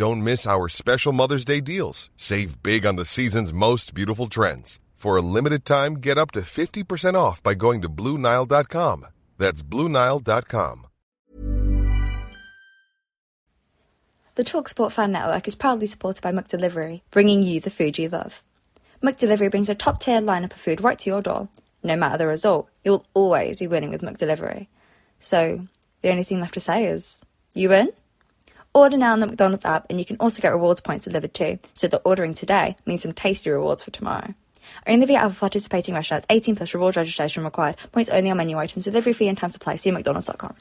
Don't miss our special Mother's Day deals. Save big on the season's most beautiful trends. For a limited time, get up to 50% off by going to Bluenile.com. That's Bluenile.com. The TalkSport Fan Network is proudly supported by McDelivery, bringing you the food you love. McDelivery brings a top tier lineup of food right to your door. No matter the result, you'll always be winning with McDelivery. So, the only thing left to say is, you win? Order now on the McDonald's app, and you can also get rewards points delivered too. So that ordering today means some tasty rewards for tomorrow. Only via other participating restaurants. 18 plus rewards registration required. Points only on menu items. Delivery fee and time supply. See mcdonalds.com.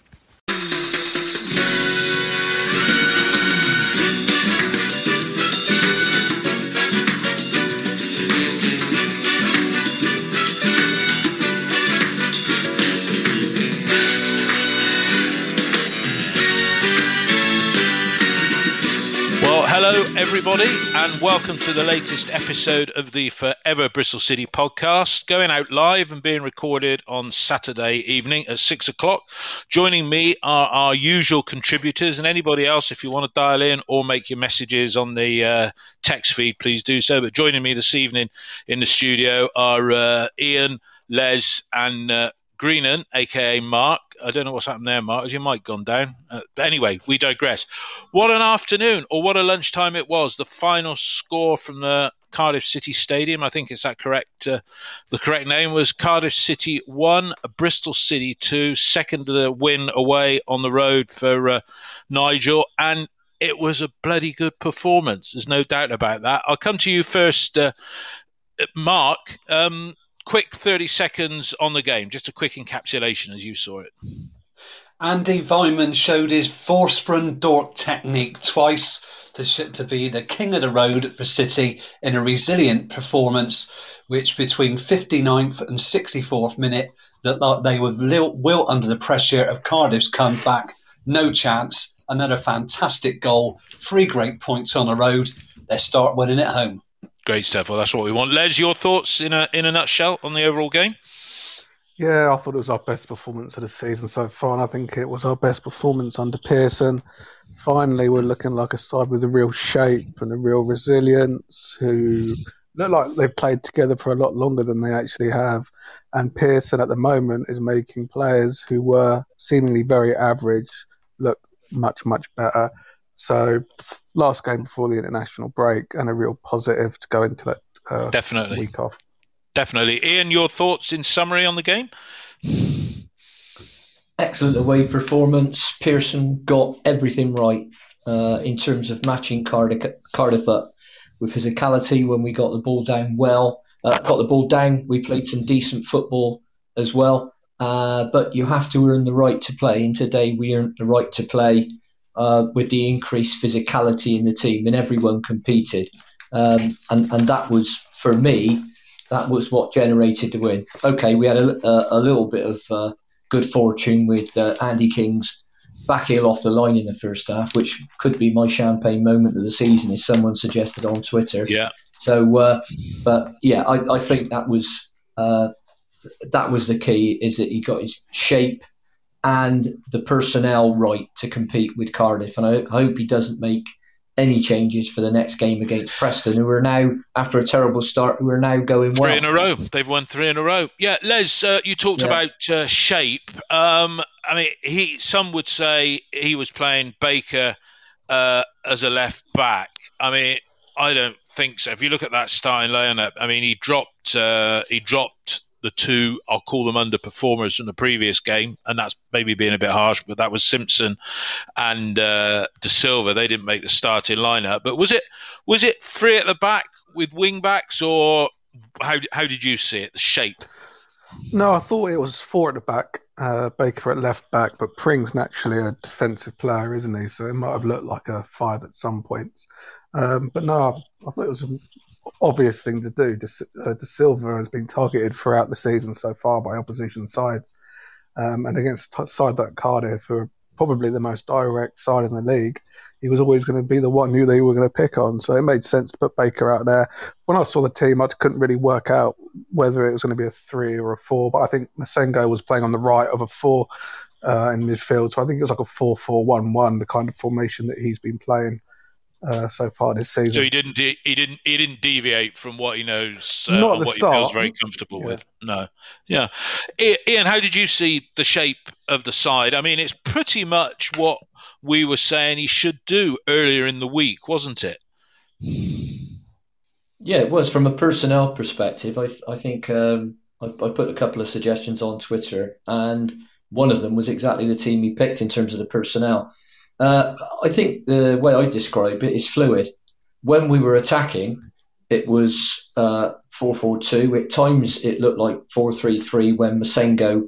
everybody, and welcome to the latest episode of the Forever Bristol City podcast, going out live and being recorded on Saturday evening at six o'clock. Joining me are our usual contributors, and anybody else, if you want to dial in or make your messages on the uh, text feed, please do so. But joining me this evening in the studio are uh, Ian, Les, and uh, Greenan, aka Mark. I don't know what's happened there, Mark. Has your mic gone down? Uh, but anyway, we digress. What an afternoon, or what a lunchtime it was. The final score from the Cardiff City Stadium, I think is that correct? Uh, the correct name was Cardiff City one, Bristol City two. Second win away on the road for uh, Nigel, and it was a bloody good performance. There's no doubt about that. I'll come to you first, uh, Mark. Um, quick 30 seconds on the game, just a quick encapsulation as you saw it. Andy Weimann showed his Vorsprung durch Technik twice to, to be the king of the road for City in a resilient performance, which between 59th and 64th minute, that they were wilt under the pressure of Cardiff's comeback. No chance. Another fantastic goal. Three great points on the road. They start winning at home. Great stuff. Well, that's what we want. Les, your thoughts in a in a nutshell on the overall game? Yeah, I thought it was our best performance of the season so far, and I think it was our best performance under Pearson. Finally, we're looking like a side with a real shape and a real resilience, who look like they've played together for a lot longer than they actually have. And Pearson, at the moment, is making players who were seemingly very average look much, much better. So last game before the international break, and a real positive to go into that uh, definitely week off. Definitely, Ian. Your thoughts in summary on the game? Excellent away performance. Pearson got everything right uh, in terms of matching Cardiff, Cardiff up with physicality when we got the ball down well. Uh, got the ball down. We played some decent football as well. Uh, but you have to earn the right to play, and today we earned the right to play uh, with the increased physicality in the team, and everyone competed. Um, and, and that was, for me, that was what generated the win. Okay, we had a, a, a little bit of uh, good fortune with uh, Andy King's back heel off the line in the first half, which could be my champagne moment of the season, as someone suggested on Twitter. Yeah. So, uh, but yeah, I, I think that was uh, that was the key. Is that he got his shape and the personnel right to compete with Cardiff. And I hope he doesn't make any changes for the next game against Preston, who are now, after a terrible start, who are now going well. Three in a row. They've won three in a row. Yeah, Les, uh, you talked yeah. about uh, shape. Um, I mean, he. Some would say he was playing Baker uh, as a left back. I mean, I don't think so. If you look at that starting lineup, I mean, he dropped. Uh, he dropped the two, I'll call them underperformers from the previous game, and that's maybe being a bit harsh, but that was Simpson and uh, Dasilva. They didn't make the starting lineup. But was it was it three at the back with wing backs, or how how did you see it? The shape? No, I thought it was four at the back uh, Baker at left back, but Pring's naturally a defensive player, isn't he? So it might have looked like a five at some points. Um, but no, I thought it was obvious thing to do. De, uh, Dasilva has been targeted throughout the season so far by opposition sides, um, and against a side like Cardiff, who are probably the most direct side in the league, he was always going to be the one who they were going to pick on. So it made sense to put Baker out there. When I saw the team, I couldn't really work out whether it was going to be a three or a four, but I think Massengo was playing on the right of a four uh, in midfield. So I think it was like a 4 4 1 1, the kind of formation that he's been playing. Uh, so far in this season, so he didn't de- he didn't he didn't deviate from what he knows, uh, Not at the what start. he feels very comfortable Yeah. with. No, yeah. I- Ian, how did you see the shape of the side? I mean, it's pretty much what we were saying he should do earlier in the week, wasn't it? Yeah, it was from a personnel perspective. I I think um, I, I put a couple of suggestions on Twitter, and one of them was exactly the team he picked in terms of the personnel. Uh, I think the way I describe it is fluid. When we were attacking, it was uh, four four two. At times, it looked like four three three when Massengo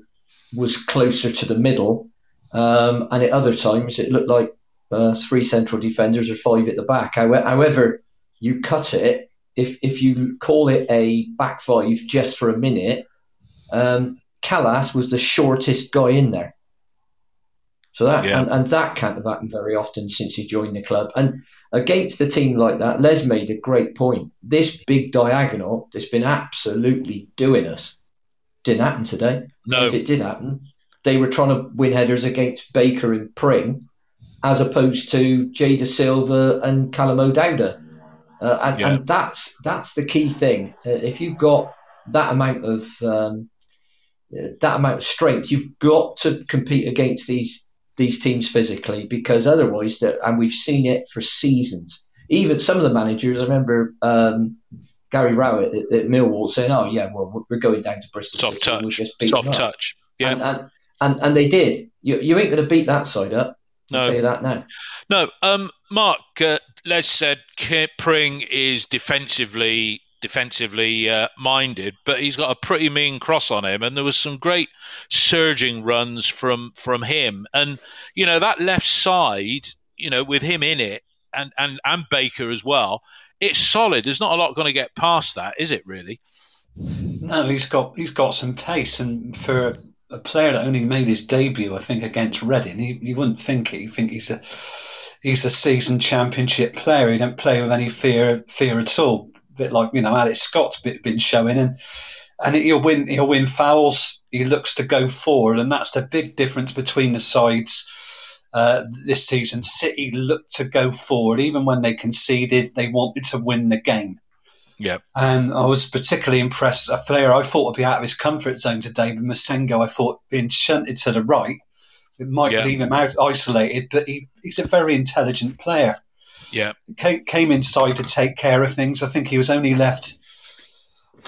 was closer to the middle, um, and at other times, it looked like uh, three central defenders or five at the back. However, you cut it if if you call it a back five just for a minute, um, Kalas was the shortest guy in there. So that Yeah. and, and that can't have happened very often since he joined the club. And against a team like that, Les made a great point. This big diagonal that's been absolutely doing us didn't happen today. No, If it did happen, they were trying to win headers against Baker and Pring, as opposed to Jay Dasilva and Callum O'Dowda. Uh, and, Yeah. and that's that's the key thing. Uh, if you've got that amount of um, uh, that amount of strength, you've got to compete against these these teams physically because otherwise, that and we've seen it for seasons. Even some of the managers, I remember um, Gary Rowett at, at Millwall saying, "Oh yeah, well we're going down to Bristol soft we'll touch, just beat soft touch. Yeah, And, and and and they did. You you ain't going to beat that side up. I'll No. tell you that now. No, um, Mark, uh, Les said Pring is defensively defensively uh, minded, but he's got a pretty mean cross on him, and there was some great surging runs from from him, and you know that left side, you know, with him in it, and and and Baker as well, it's solid. There's not a lot going to get past that, is it? Really? No, he's got he's got some pace, and for a player that only made his debut, I think against Reading, you, you wouldn't think it. You think he's a he's a seasoned championship player. He don't play with any fear fear at all. Bit like you know Alex Scott's been, been showing, and and he'll win he'll win fouls. He looks to go forward, and that's the big difference between the sides. Uh, this season, City looked to go forward, even when they conceded. They wanted to win the game. Yeah. And I was particularly impressed. A player I thought would be out of his comfort zone today, but Massengo, I thought being shunted to the right, it might Yeah. leave him out isolated, but he, he's a very intelligent player. Yeah. Came, came inside to take care of things. I think he was only left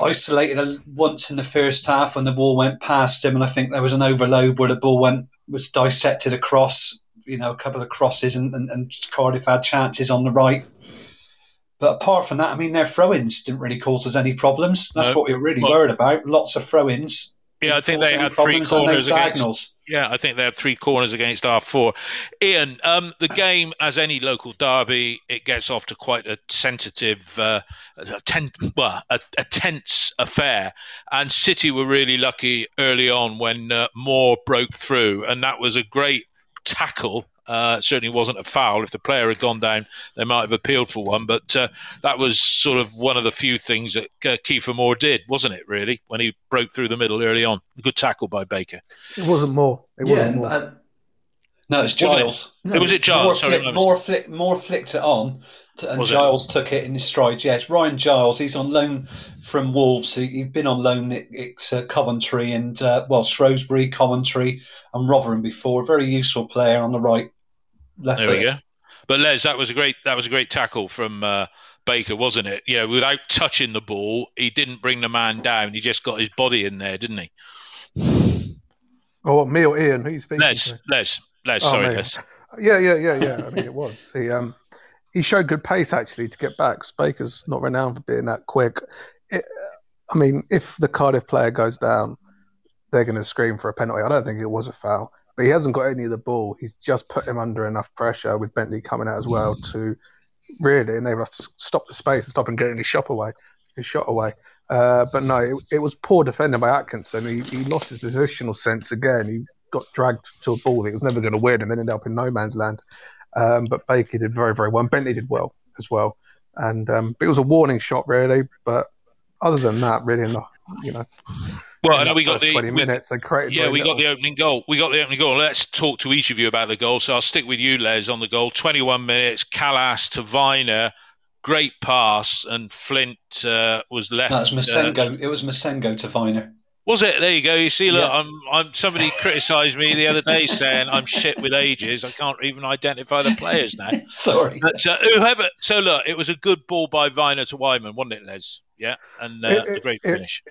isolated once in the first half when the ball went past him, and I think there was an overload where the ball went was dissected across. You know, a couple of crosses, and, and, and Cardiff had chances on the right. But apart from that, I mean, their throw-ins didn't really cause us any problems. That's No. what we were really Well- worried about. Lots of throw-ins. Yeah, I think they had three corners against. Yeah, I think they had three corners against our four. Ian, um, the game, as any local derby, it gets off to quite a sensitive, uh, a ten, well, a, a tense affair. And City were really lucky early on when uh, Moore broke through, and that was a great tackle. Uh, certainly wasn't a foul. If the player had gone down, they might have appealed for one. But uh, that was sort of one of the few things that uh, Kiefer Moore did, wasn't it? Really, when he broke through the middle early on, good tackle by Baker. It wasn't more. It yeah, wasn't more. and- No, it's Was it? Giles. It was it Giles. More, Sorry, flick, my mistake. more, flick, more flicked it on, to, and Was it? Giles took it in his stride. Yes, Ryan Giles. He's on loan from Wolves. He, he's been on loan at, at uh, Coventry and uh, well Shrewsbury, Coventry, and Rotherham before. A very useful player on the right, left There we go. But Les, that was a great that was a great tackle from uh, Baker, wasn't it? You know, without touching the ball, he didn't bring the man down. He just got his body in there, didn't he? Oh, what, me or Ian? Who are you speaking Les, to? Les, Les. Oh, sorry, me. Les. Yeah, yeah, yeah, yeah. I mean, it was. He um, he showed good pace actually to get back. Baker's not renowned for being that quick. It, I mean, if the Cardiff player goes down, they're going to scream for a penalty. I don't think it was a foul, but he hasn't got any of the ball. He's just put him under enough pressure with Bentley coming out as well to really enable us to stop the space and stop him getting his shot away. His shot away. Uh, but no, it, it, was poor defending by Atkinson. He, he, lost his positional sense again. He got dragged to a ball that he was never going to win and then ended up in no man's land. Um, but Baker did very, very well. And Bentley did well as well. And um, it was a warning shot, really. But other than that, really, enough, you know. Well, I know we got the twenty minutes. They created. Yeah, we little. got the opening goal. We got the opening goal. Let's talk to each of you about the goal. So I'll stick with you, Les, on the goal. Twenty-one minutes. Kalas to Vyner great pass, and Flint uh, was left. That's Massengo. Uh, it was Massengo to Vyner. Was it? There you go. You see, look, yeah. I'm, I'm. Somebody criticised me the other day saying I'm shit with ages. I can't even identify the players now. Sorry. But, uh, whoever. So look, it was a good ball by Vyner to Weimann, wasn't it, Les? Yeah, and uh, it, a great finish.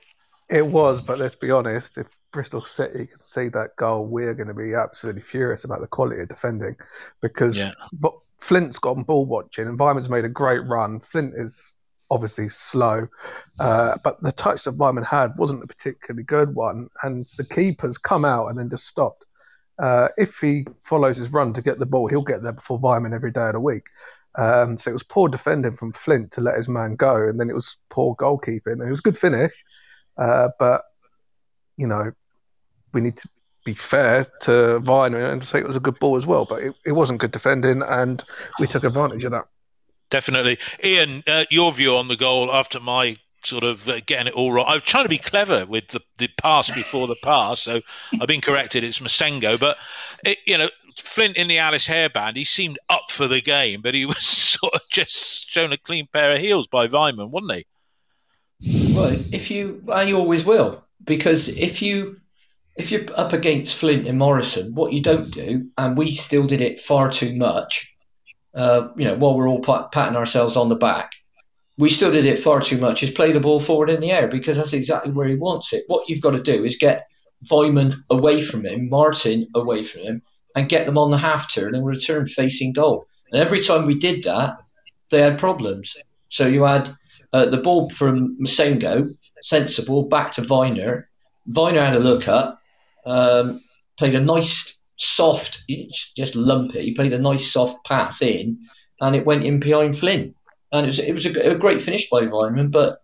It, it was, but let's be honest. If Bristol City can see that goal, we're going to be absolutely furious about the quality of defending because yeah. but Flint's got ball watching, and Weimann's made a great run. Flint is obviously slow, uh, but the touch that Weimann had wasn't a particularly good one, and the keeper's come out and then just stopped. Uh, if he follows his run to get the ball, he'll get there before Weimann every day of the week. Um, so it was poor defending from Flint to let his man go, and then it was poor goalkeeping. It was a good finish, uh, but you know we need to be fair to Vyner and say it was a good ball as well, but it, it wasn't good defending, and we took advantage of that. Definitely, Ian. Uh, your view on the goal after my sort of uh, getting it all wrong. I was trying to be clever with the, the pass before the pass, so I've been corrected. It's Massengo, but it, you know Flint in the Alice hairband. He seemed up for the game, but he was sort of just shown a clean pair of heels by Weimann, wasn't he? Well, if you, you always will, because if you if you're up against Flint and Morrison, what you don't do, and we still did it far too much, uh, you know, while we're all pat- patting ourselves on the back, we still did it far too much, is play the ball forward in the air because that's exactly where he wants it. What you've got to do is get Weimann away from him, Martin away from him, and get them on the half turn and return facing goal. And every time we did that, they had problems. So you had uh, the ball from Massengo, sensible, back to Vyner. Vyner had a look up, um, played a nice soft, just lumpy. He played a nice soft pass in, and it went in behind Flint. And it was it was a, a great finish by Weimann. But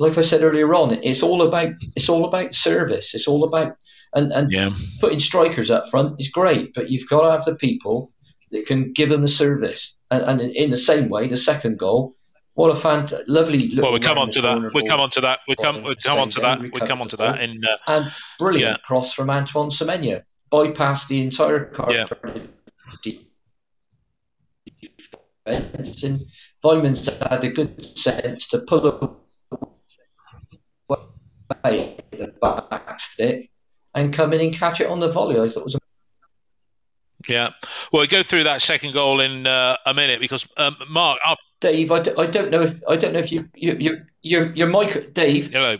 like I said earlier on, it's all about it's all about service. It's all about and and yeah. putting strikers up front is great, but you've got to have the people that can give them the service. And, and in the same way, the second goal what a fan, lovely. Well, we come on to that. We come on to that. We come. We come on to that. We come on to that. In uh, and brilliant yeah. cross from Antoine Semenyo, bypassed the entire car. Yeah. And Weimann's had a good sense to pull away the back stick and come in and catch it on the volley. I thought it was yeah. Well, we go through that second goal in uh, a minute because um, Mark, I've... Dave, I d- I don't know if I don't know if you you you your your mic, Dave. Hello.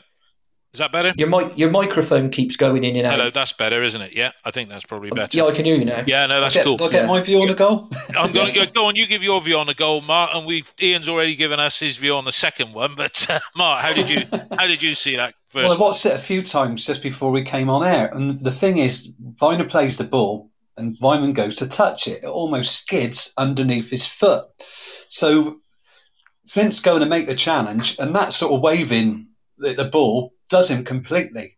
Is that better? Your mic, your microphone keeps going in and out. Hello, that's better, isn't it? Yeah, I think that's probably better. Yeah, I can hear you now. Yeah, no, that's get, cool. Do I get yeah. my view on the goal? I'm going to go on. You give your view on the goal, Mark, and we've Ian's already given us his view on the second one. But uh, Mark, how did you how did you see that? First well, I watched it a few times just before we came on air, and the thing is, Vyner plays the ball and Weimann goes to touch it. It almost skids underneath his foot. So Flint's going to make the challenge, and that sort of waving the, the ball does him completely.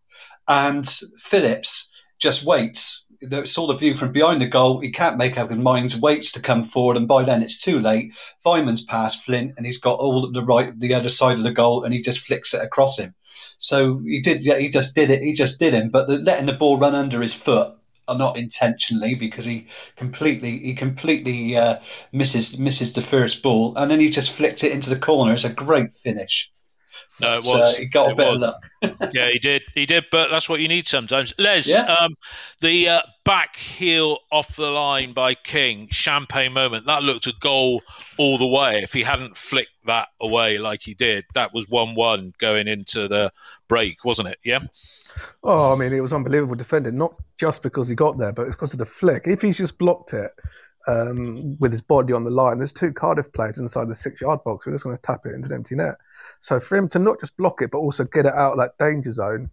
And Phillips just waits. Saw the view from behind the goal. He can't make up his mind. Waits to come forward, and by then it's too late. Weimann's past Flint, and he's got all the right, the other side of the goal, and he just flicks it across him. So he did. Yeah, he just did it. He just did him. But the, letting the ball run under his foot not intentionally because he completely he completely uh, misses misses the first ball and then he just flicked it into the corner. It's a great finish. No, it was. Uh, he got a bit was. of luck. yeah, he did. He did, but that's what you need sometimes. Les, yeah. um, the uh, back heel off the line by King, champagne moment. That looked a goal all the way. If he hadn't flicked that away like he did, that was one-one going into the break, wasn't it? Yeah. Oh, I mean, it was unbelievable defending. Not just because he got there, but because of the flick. If he's just blocked it um, with his body on the line, there's two Cardiff players inside the six-yard box. We're just going to tap it into an empty net. So for him to not just block it, but also get it out of that danger zone,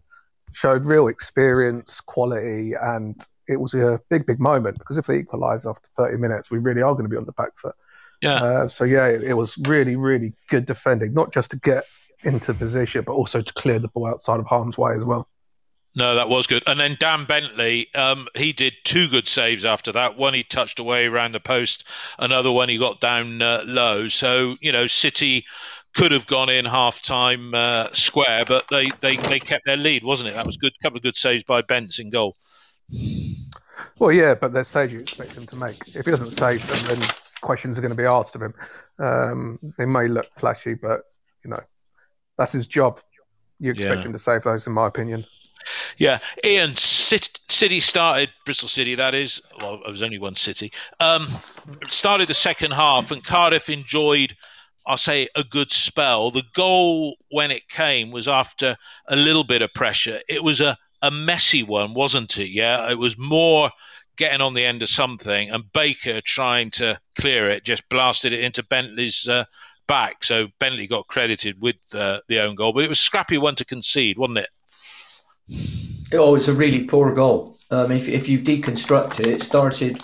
showed real experience, quality, and it was a big, big moment because if they equalise after 30 minutes, we really are going to be on the back foot. Yeah. Uh, so yeah, it, it, was really, really good defending, not just to get into position, but also to clear the ball outside of harm's way as well. No, that was good. And then Dan Bentley, um, he did two good saves after that. One he touched away around the post, another one he got down uh, low. So you know, City could have gone in half time uh, square, but they, they, they kept their lead, wasn't it? That was good. A couple of good saves by Bents in goal. Well, yeah, but there's saves you expect him to make. If he doesn't save them, then questions are going to be asked of him. Um, they may look flashy, but you know that's his job. You expect yeah. him to save those, in my opinion. Yeah, Ian, City started Bristol City. That is, well, it was only one city. Um, started the second half, and Cardiff enjoyed I'll say a good spell. The goal when it came was after a little bit of pressure. It was a, a messy one, wasn't it? Yeah, it was more getting on the end of something, and Baker trying to clear it just blasted it into Bentley's uh, back. So Bentley got credited with uh, the own goal, but it was scrappy one to concede, wasn't it? Oh, it's a really poor goal. Um, if, if you deconstruct it, it started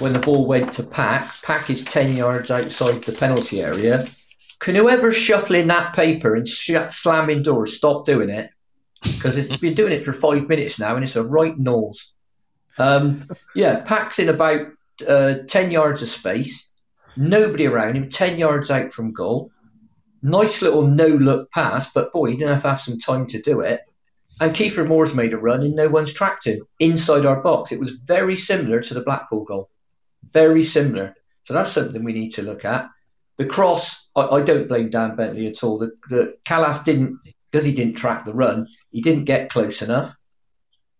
when the ball went to Pack. Pack is 10 yards outside the penalty area. Can whoever's shuffling that paper and sh- slamming doors stop doing it? Because it's been doing it for five minutes now and it's a right nose. Um, yeah, Pack's in about uh, 10 yards of space. Nobody around him, 10 yards out from goal. Nice little no look pass, but boy, he didn't have to have some time to do it. And Kiefer Moore's made a run and no one's tracked him inside our box. It was very similar to the Blackpool goal. Very similar. So that's something we need to look at. The cross, I, I don't blame Dan Bentley at all. The, the Kalas didn't because he didn't track the run. He didn't get close enough.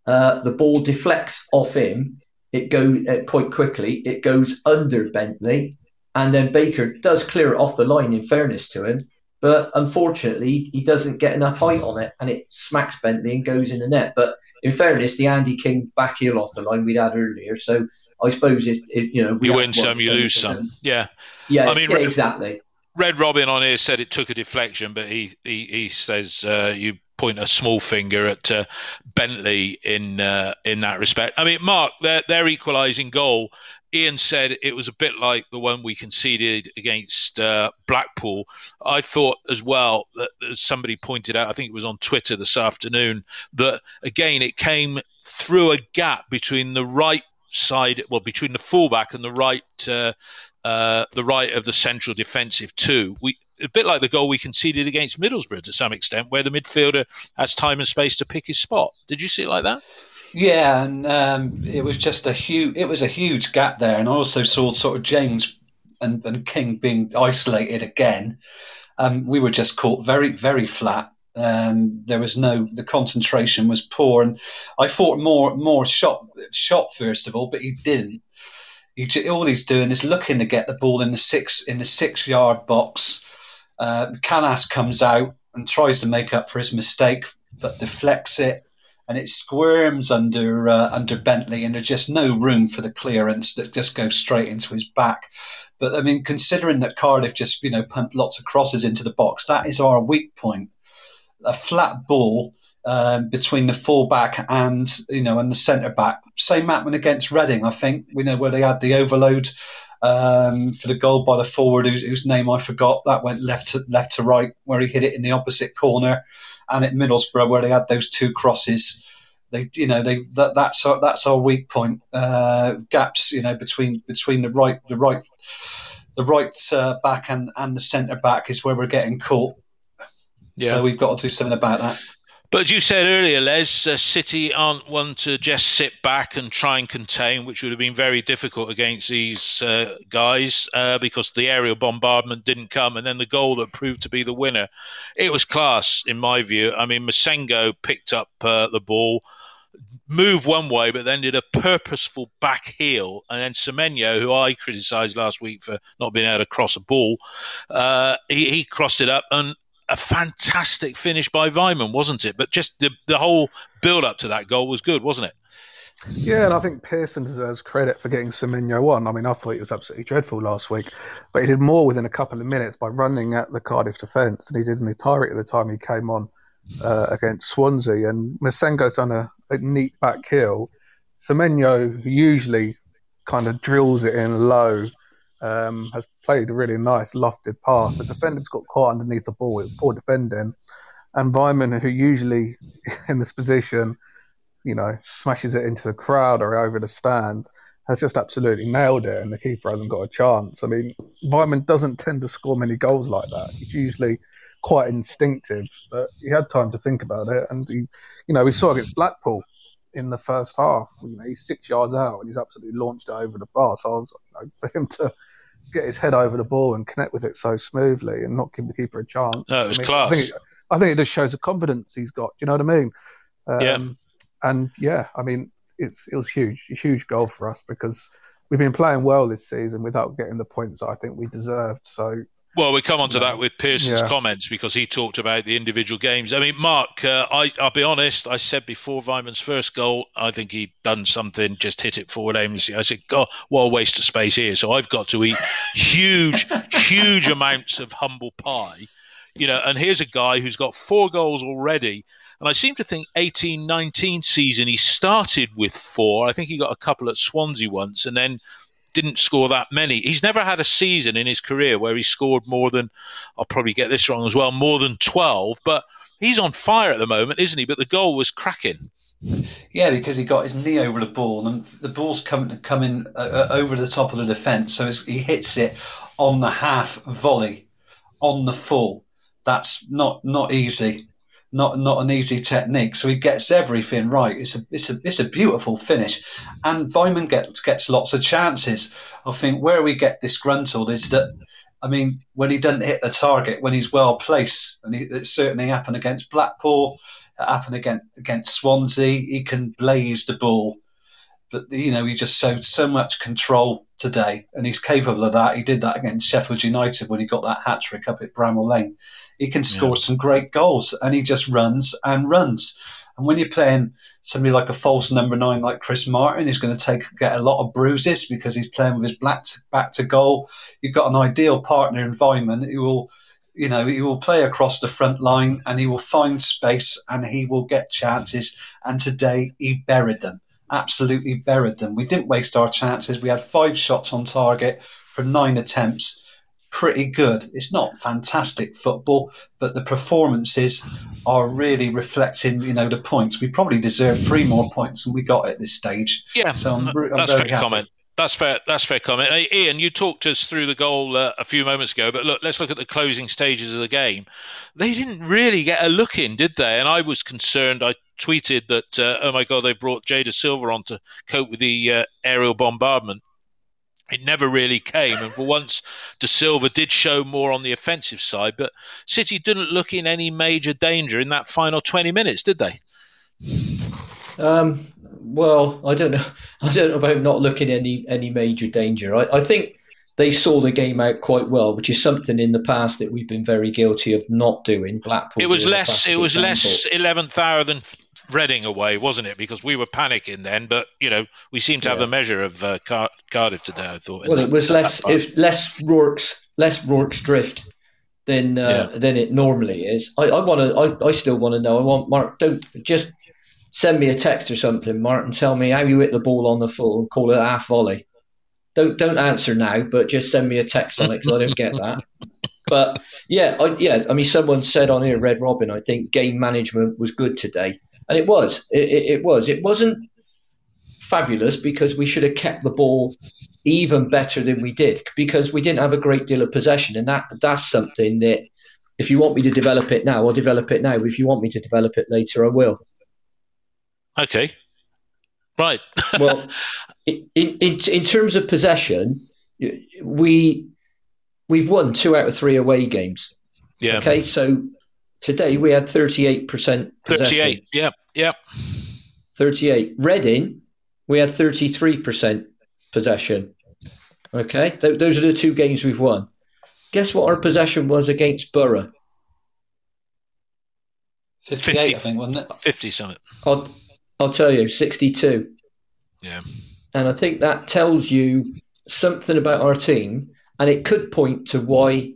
Uh, the ball deflects off him. It goes uh, quite quickly. It goes under Bentley, and then Baker does clear it off the line. In fairness to him, but unfortunately, he doesn't get enough height on it, and it smacks Bentley and goes in the net. But in fairness, the Andy King back heel off the line we'd had earlier, so I suppose it, it you know you win some, you lose some. Yeah, yeah, I mean, yeah, exactly. Red Robin on here said it took a deflection, but he he, he says uh, you point a small finger at uh, Bentley in uh, in that respect. I mean, Mark, their their equalising goal. Ian said it was a bit like the one we conceded against uh, Blackpool. I thought as well that as somebody pointed out, I think it was on Twitter this afternoon, that again it came through a gap between the right side, well, between the fullback and the right, uh, uh, the right of the central defensive two. We a bit like the goal we conceded against Middlesbrough to some extent, where the midfielder has time and space to pick his spot. Did you see it like that? Yeah, and um, it was just a huge. It was a huge gap there, and I also saw sort of James and, and King being isolated again. Um, we were just caught very, very flat. Um, there was no the concentration was poor, and I thought more more shot shot first of all, but he didn't. He, all he's doing is looking to get the ball in the six in the six yard box. Uh, Kalas comes out and tries to make up for his mistake, but deflects it, and it squirms under uh, under Bentley, and there's just no room for the clearance that just goes straight into his back. But I mean, considering that Cardiff just you know pumped lots of crosses into the box, that is our weak point a flat ball um, between the fullback and you know and the centre back. Same happened against Reading, I think. We know where they had the overload um, for the goal by the forward, whose, whose, name I forgot. That went left to left to right, where he hit it in the opposite corner, and at Middlesbrough, where they had those two crosses. They, you know, they that, that's our, that's our weak point. Uh, gaps, you know, between between the right the right the right uh, back and, and the centre back is where we're getting caught. Yeah. So we've got to do something about that. But as you said earlier, Les, uh, City aren't one to just sit back and try and contain, which would have been very difficult against these uh, guys uh, because the aerial bombardment didn't come, and then the goal that proved to be the winner. It was class, in my view. I mean, Massengo picked up uh, the ball, moved one way, but then did a purposeful back heel, and then Semenyo, who I criticised last week for not being able to cross a ball, uh, he, he crossed it up and a fantastic finish by Weimann, wasn't it? But just the the whole build up to that goal was good, wasn't it? Yeah, and I think Pearson deserves credit for getting Semenyo on. I mean, I thought he was absolutely dreadful last week, but he did more within a couple of minutes by running at the Cardiff defence than he did in the entirety of the time he came on uh, against Swansea, and Massengo's done a, a neat back heel. Semenyo, usually kind of drills it in low, um, has played a really nice lofted pass. The defender's got caught underneath the ball. It's poor defending. And Weimann, who usually in this position, you know, smashes it into the crowd or over the stand, has just absolutely nailed it, and the keeper hasn't got a chance. I mean, Weimann doesn't tend to score many goals like that. He's usually quite instinctive, but he had time to think about it, and he, you know, we saw against Blackpool in the first half. You know, he's six yards out and he's absolutely launched it over the bar. So I was you know, for him to get his head over the ball and connect with it so smoothly and not give the keeper a chance. No, it was I mean, class. I think, it, I think it just shows the confidence he's got. Do you know what I mean? Um, Yeah. And yeah, I mean, it's it was huge, a huge goal for us because we've been playing well this season without getting the points I think we deserved. So Well, we come on to that with Pearson's Yeah. comments because he talked about the individual games. I mean, Mark, uh, I, I'll be honest. I said before Weimann's first goal, I think he'd done something, just hit it forward aimlessly. I said, God, what a waste of space here. So I've got to eat huge, huge amounts of humble pie. You know, and here's a guy who's got four goals already. And I seem to think 18 19 season, he started with four. I think he got a couple at Swansea once and then didn't score that many. He's never had a season in his career where he scored more than, I'll probably get this wrong as well, more than 12. But he's on fire at the moment, isn't he? But the goal was cracking. Yeah, because he got his knee over the ball, and the ball's coming coming uh, uh, over the top of the defence, so he hits it on the half volley, on the full. That's not not easy, not not an easy technique. So he gets everything right. It's a it's a it's a beautiful finish, and Weimann gets gets lots of chances. I think where we get disgruntled is that. I mean, when he doesn't hit the target, when he's well placed, and he, it certainly happened against Blackpool, it happened against against Swansea. He can blaze the ball, but you know he just showed so much control today, and he's capable of that. He did that against Sheffield United when he got that hat trick up at Bramall Lane. He can score some great goals, and he just runs and runs. And when you're playing somebody like a false number nine like Chris Martin, he's going to take get a lot of bruises because he's playing with his back to, back to goal, you've got an ideal partner in Weimann who will you know, he will play across the front line and he will find space and he will get chances. And today he buried them, absolutely buried them. We didn't waste our chances. We had five shots on target from nine attempts. Pretty good. It's not fantastic football, but the performances are really reflecting, you know, the points. We probably deserve three more points than we got at this stage. Yeah, So I'm, I'm that's a very fair happy. comment. That's fair. That's fair comment. Hey, Ian, you talked us through the goal uh, a few moments ago, but look, let's look at the closing stages of the game. They didn't really get a look in, did they? And I was concerned. I tweeted that, uh, oh my god, they brought Jay Dasilva on to cope with the uh, aerial bombardment. It never really came, and for once, Dasilva did show more on the offensive side. But City didn't look in any major danger in that final twenty minutes, did they? Um, well, I don't know. I don't know about not looking any any major danger. I, I think they saw the game out quite well, which is something in the past that we've been very guilty of not doing. Blackpool. It was less. It was example. less eleventh hour than Reading away, wasn't it? Because we were panicking then, but you know we seem to have Yeah. a measure of uh, Car- Cardiff today. I thought. Well, that- it was less if less Rorke's less Rorke's Drift than uh, Yeah. than it normally is. I, I want to. I, I still want to know. I want Mark. Don't just send me a text or something, Mark, and tell me how you hit the ball on the full and call it a half volley. Don't don't answer now, but just send me a text on it because I don't get that. But yeah, I, yeah. I mean, someone said on here, Red Robin. I think game management was good today, and it was. It, it, it was. It wasn't fabulous because we should have kept the ball even better than we did because we didn't have a great deal of possession, and that that's something that if you want me to develop it now, I'll develop it now. If you want me to develop it later, I will. Okay. Right. Well, in, in in in terms of possession, we we've won two out of three away games. yeah. Okay, so today we had thirty eight percent Thirty-eight. Yeah. Yeah. 38. Reading, we had 33% possession. Okay, Th- those are the two games we've won. Guess what our possession was against Borough? 58, 50. I think, wasn't it? Fifty something. I'll, I'll tell you, 62. Yeah. And I think that tells you something about our team, and it could point to why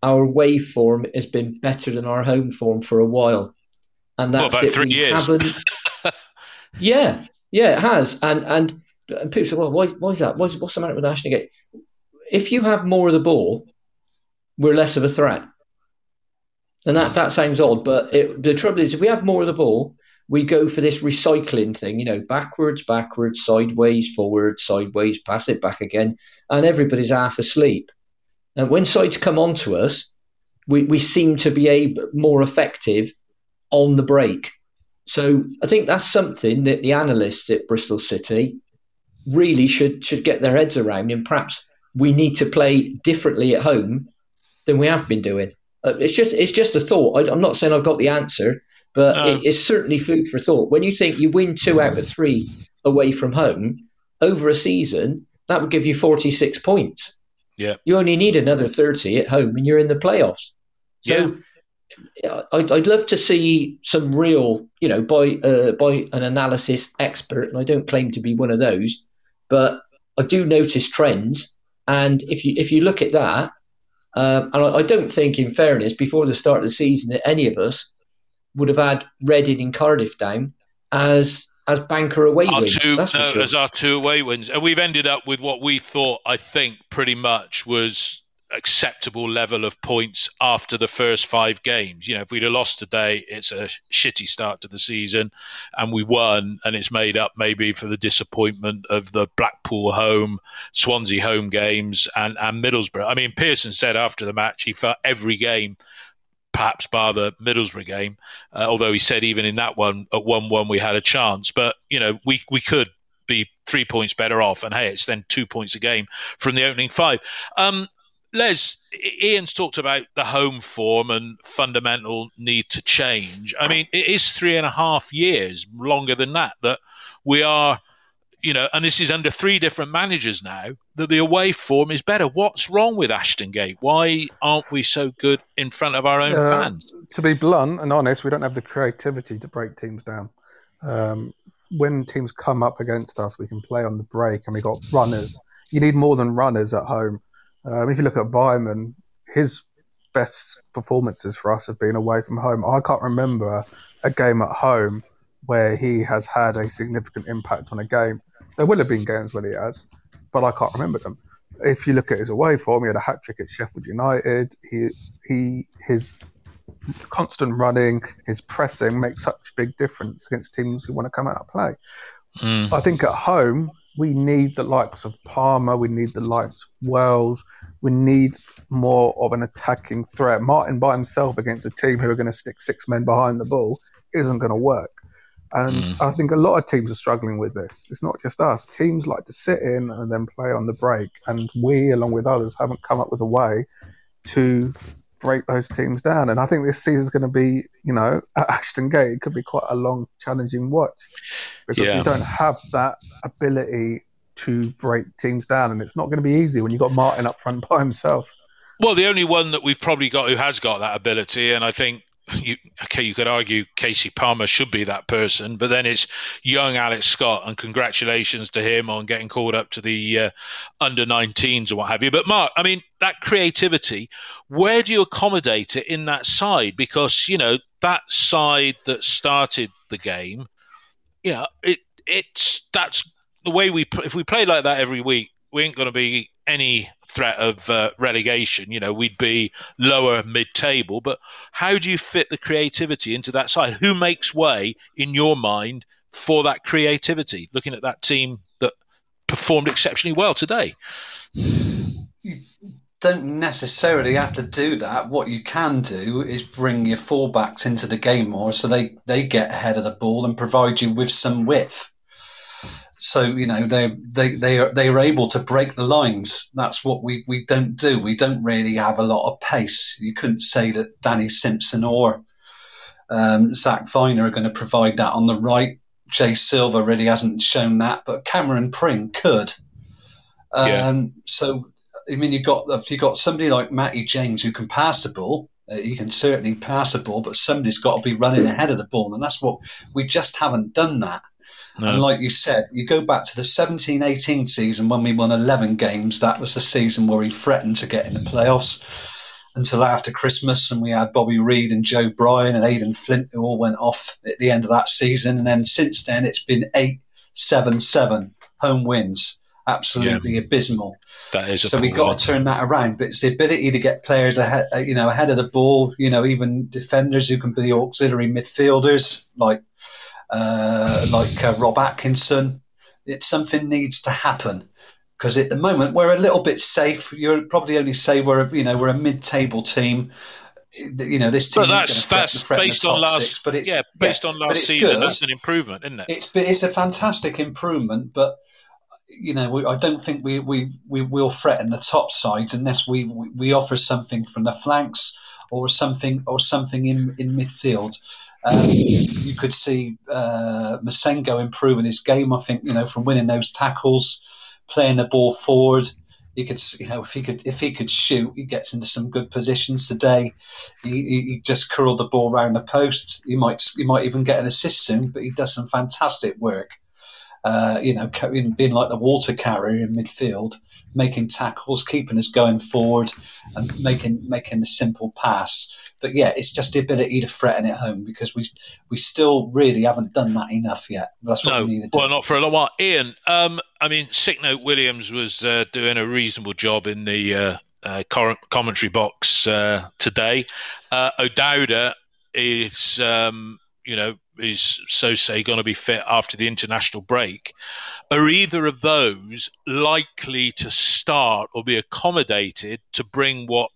our away form has been better than our home form for a while. and that's well, about three years. yeah, yeah, it has, and and, and people say, well, why, why is that? What's, what's the matter with Ashton Gate? If you have more of the ball, we're less of a threat. And that, that sounds odd, but it, the trouble is, if we have more of the ball, we go for this recycling thing, you know, backwards, backwards, sideways, forward, sideways, pass it back again, and everybody's half asleep. And when sides come onto us, we, we seem to be able, more effective on the break. So I think that's something that the analysts at Bristol City really should should get their heads around, and perhaps we need to play differently at home than we have been doing. Uh, it's just it's just a thought. I, am not saying I've got the answer, but No. it, it's certainly food for thought. When you think you win two out of three away from home over a season, that would give you 46 points. Yeah. You only need another 30 at home, and you're in the playoffs. So. I'd, I'd love to see some real, you know, by uh, by an analysis expert, and I don't claim to be one of those, but I do notice trends. And if you if you look at that, um, and I, I don't think, in fairness, before the start of the season, that any of us would have had Reading and Cardiff down as as banker away Our wins. two, no, sure. as our two away wins, and we've ended up with what we thought, I think, pretty much was acceptable level of points after the first five games. You know, if we'd have lost today, it's a shitty start to the season, and we won, and it's made up maybe for the disappointment of the Blackpool home, Swansea home games, and and Middlesbrough. I mean, Pearson said after the match he felt every game perhaps bar the Middlesbrough game. Uh, although he said even in that one at one one we had a chance, but you know we we could be three points better off, and hey, it's then two points a game from the opening five. Um, Les, Ian's talked about the home form and fundamental need to change. I mean, it is three and a half years longer than that that we are, you know, and this is under three different managers now. That the away form is better. What's wrong with Ashton Gate? Why aren't we so good in front of our own Uh, fans? To be blunt and honest, we don't have the creativity to break teams down. Um, when teams come up against us, we can play on the break, and we got runners. You need more than runners at home. Um, if you look at Weimann, his best performances for us have been away from home. I can't remember a game at home where he has had a significant impact on a game. There will have been games when he has, but I can't remember them. If you look at his away form, he had a hat trick at Sheffield United. He he his constant running, his pressing makes such a big difference against teams who want to come out and play. Mm. I think at home we need the likes of Palmer, we need the likes of Wells, we need more of an attacking threat. Martin by himself against a team who are going to stick six men behind the ball isn't going to work. And Mm. I think a lot of teams are struggling with this. It's not just us. Teams like to sit in and then play on the break, and we, along with others, haven't come up with a way to break those teams down. And I think this season's going to be, you know, at Ashton Gate, it could be quite a long, challenging watch because Yeah. we don't have that ability to break teams down. And it's not going to be easy when you've got Martin up front by himself. Well, the only one that we've probably got who has got that ability, and I think you, okay, you could argue Kasey Palmer should be that person, but then it's young Alex Scott, and congratulations to him on getting called up to the uh, under 19s or what have you. But Mark, I mean, that creativity, where do you accommodate it in that side? Because you know that side that started the game, you know, it it's that's the way we if we play like that every week, we ain't going to be any threat of uh, relegation. You know, we'd be lower mid-table. But how do you fit the creativity into that side? Who makes way in your mind for that creativity? Looking at that team that performed exceptionally well today. You don't necessarily have to do that. What you can do is bring your fullbacks into the game more so they, they get ahead of the ball and provide you with some width. So, you know, they they they are they are able to break the lines. That's what we, we don't do. We don't really have a lot of pace. You couldn't say that Danny Simpson or um, Zak Vyner are going to provide that on the right. Jay Dasilva really hasn't shown that, but Cameron Pring could. Um, Yeah. So I mean, you've got if you've got somebody like Matty James who can pass the ball, uh, he can certainly pass the ball, but somebody's got to be running ahead of the ball, and that's what we just haven't done that. And like you said, you go back to the 17-18 season when we won 11 games. That was the season where he threatened to get in the playoffs. until after Christmas, and we had Bobby Reid and Joe Bryan and Aden Flint who all went off at the end of that season. And then since then, it's been eight, seven, seven home wins. Absolutely yeah. abysmal. That is so we've got to turn that around. But it's the ability to get players ahead, you know, ahead of the ball. You know, even defenders who can be auxiliary midfielders like uh, like uh, Rob Atkinson. It's something needs to happen because at the moment we're a little bit safe. You'd probably only say we're a, you know we're a mid-table team. You know this team. But that's that's based on last. Six, but it's yeah, based yeah, on last season. Good. That's an improvement, isn't it? It's it's a fantastic improvement, but you know, we, I don't think we, we, we will threaten the top sides unless we, we, we, offer something from the flanks or something or something in, in midfield. Um, you could see uh, Massengo improving his game. I think you know from winning those tackles playing the ball forward. He could, you know, if he could, if he could shoot, he gets into some good positions today. He, he just curled the ball around the post. He might, he might even get an assist soon. But he does some fantastic work. Uh, you know, being like the water carrier in midfield, making tackles, keeping us going forward, and making making the simple pass but yeah, it's just the ability to threaten it home because we we still really haven't done that enough yet. That's what no, we need to do. Well, not for a long while. Ian, um, I mean, Sick Note Williams was uh, doing a reasonable job in the uh, uh, commentary box uh, today. Uh, O'Dowda is, um, you know, is so say going to be fit after the international break. Are either of those likely to start or be accommodated to bring what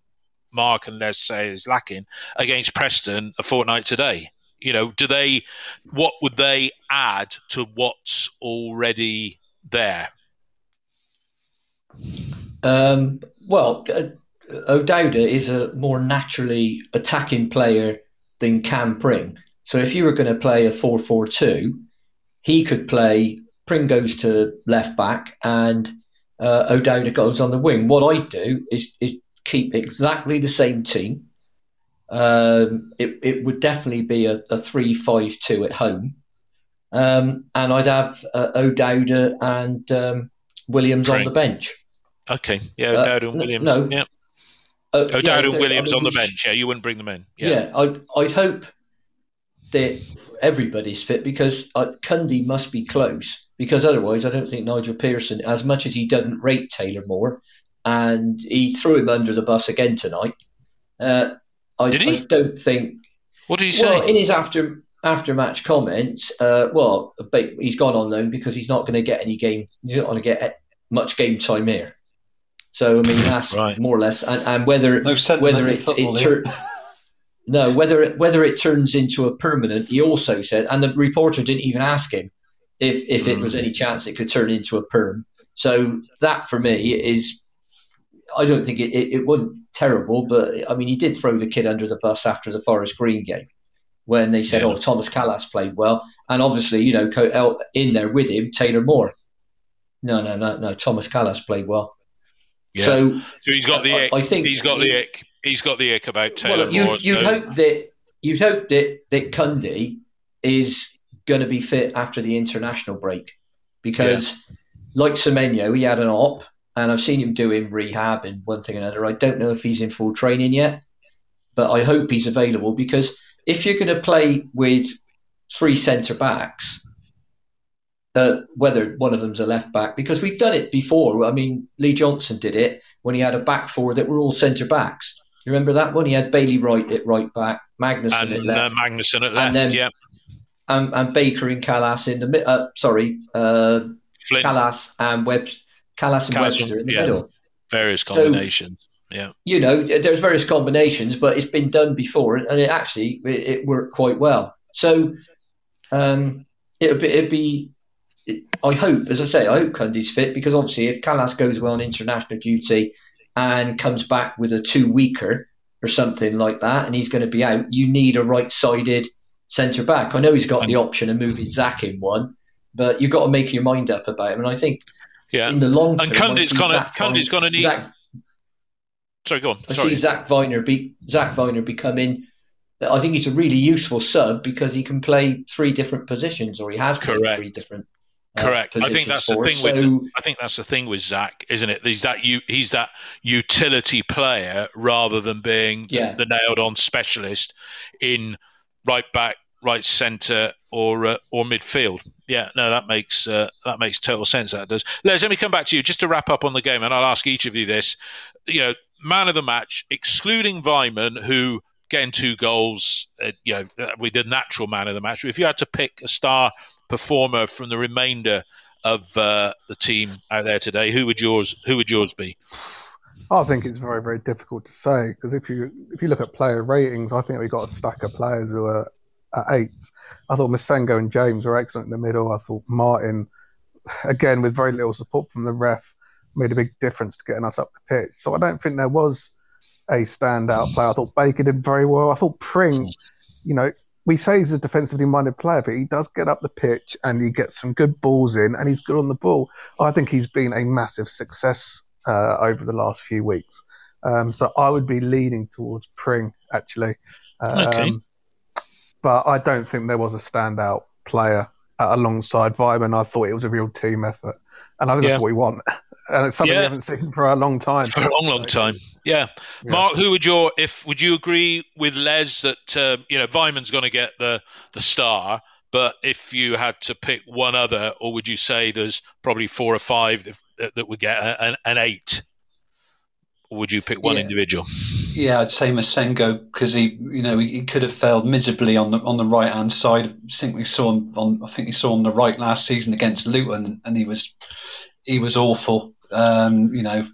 Mark and Les say is lacking against Preston a fortnight today? You know, do they? What would they add to what's already there? Um, well, uh, O'Dowda is a more naturally attacking player than Cam Pring. So if you were going to play a 4 4 2, he could play Pring goes to left back and uh, O'Dowda goes on the wing. What I do is, is keep exactly the same team. Um, it, it would definitely be a, a three-five-two at home, um, and I'd have uh, O'Dowda and um, Williams Great. on the bench. Okay, yeah, uh, O'Dowda uh, and Williams. No, yeah. Uh, O'Dowda yeah, and Williams I mean, on the bench. Yeah, you wouldn't bring them in. Yeah, yeah I'd, I'd hope that everybody's fit because uh, Cundy must be close because otherwise I don't think Nigel Pearson, as much as he doesn't rate Taylor Moore, and he threw him under the bus again tonight. Uh, I, did he? I don't think. What did he say? Well, in his after after match comments, uh, well, he's gone on loan because he's not going to get any game. He's not going to get much game time here. So I mean, that's right. more or less, and, and whether no whether it, it tur- no whether it, whether it turns into a permanent. He also said, and the reporter didn't even ask him if if mm. it was hmm. any chance it could turn into a perm. So that for me is I don't think it, it, it wasn't terrible, but I mean, he did throw the kid under the bus after the Forest Green game when they said, yeah. "Oh, Thomas Kalas played well," and obviously, you know, in there with him, Taylor Moore. No, no, no, no. Thomas Kalas played well. Yeah. So, so he's got the I, ick. I think he's got he, the ick. He's got the ick about Taylor well, you, Moore. You'd so. hope that you'd hope that that Cundy is going to be fit after the international break because, yeah. like Semenyo, he had an op and I've seen him doing rehab and one thing and another. I don't know if he's in full training yet, but I hope he's available because if you're going to play with three centre backs, uh, whether one of them's a left back, because we've done it before. I mean, Lee Johnson did it when he had a back four that were all centre backs. You remember that one? He had Bailey Wright at right back, Magnusson and, at left, uh, at left, and then, yeah, and, and, Baker and Kalas in the uh, sorry, uh, Kalas and Webster Kalas and Webster in the yeah. middle. Various combinations. So, yeah. You know, there's various combinations, but it's been done before, and it actually it, it worked quite well. So um, it'd be, it'd be I hope, as I say, I hope Cundy's fit because obviously, if Kalas goes well on international duty and comes back with a two weeker or something like that, and he's going to be out, you need a right sided centre back. I know he's got the option of moving Zak in one, but you've got to make your mind up about him. And I think yeah. In the long term, and Cundy's Cundy's gonna need. Zak, Sorry, go on. I see Zak Vyner be Zak Vyner becoming. I think he's a really useful sub because he can play three different positions, or he has played three different uh, Correct. I think that's for the thing So, with I think that's the thing with Zak, isn't it? He's that you he's that utility player rather than being the- Yeah. the, nailed on specialist in right back, right centre, or uh, or midfield. Yeah, no, that makes uh, that makes total sense. That does. Les, let me come back to you just to wrap up on the game, and I'll ask each of you this. You know, man of the match, excluding Weimann, who getting two goals, uh, you know, uh, with the natural man of the match. If you had to pick a star performer from the remainder of uh, the team out there today, who would yours who would yours be? I think it's very, very difficult to say because if you if you look at player ratings, I think we got a stack of players who are at eights. I thought Massengo and James were excellent in the middle. I thought Martin, again with very little support from the ref, made a big difference to getting us up the pitch. So I don't think there was a standout player. I thought Baker did very well. I thought Pring, you know, we say he's a defensively minded player, but he does get up the pitch and he gets some good balls in and he's good on the ball. I think he's been a massive success uh, over the last few weeks. Um, so I would be leaning towards Pring actually. Um, Okay. But I don't think there was a standout player uh, alongside Weimann. I thought it was a real team effort. And I think Yeah. that's what we want. And it's something Yeah. we haven't seen for a long time. For a long, long time. Yeah. Yeah. Mark, who would your if would you agree with Les that um, you know Weimann's going to get the the star, but if you had to pick one other, or would you say there's probably four or five if, that, that would get a, an, an eight? Or would you pick one individual? Yeah, I'd say Massengo because he, you know, he, he could have failed miserably on the on the right hand side. I think we saw him on. I think he saw him on the right last season against Luton, and he was he was awful. Um, you know,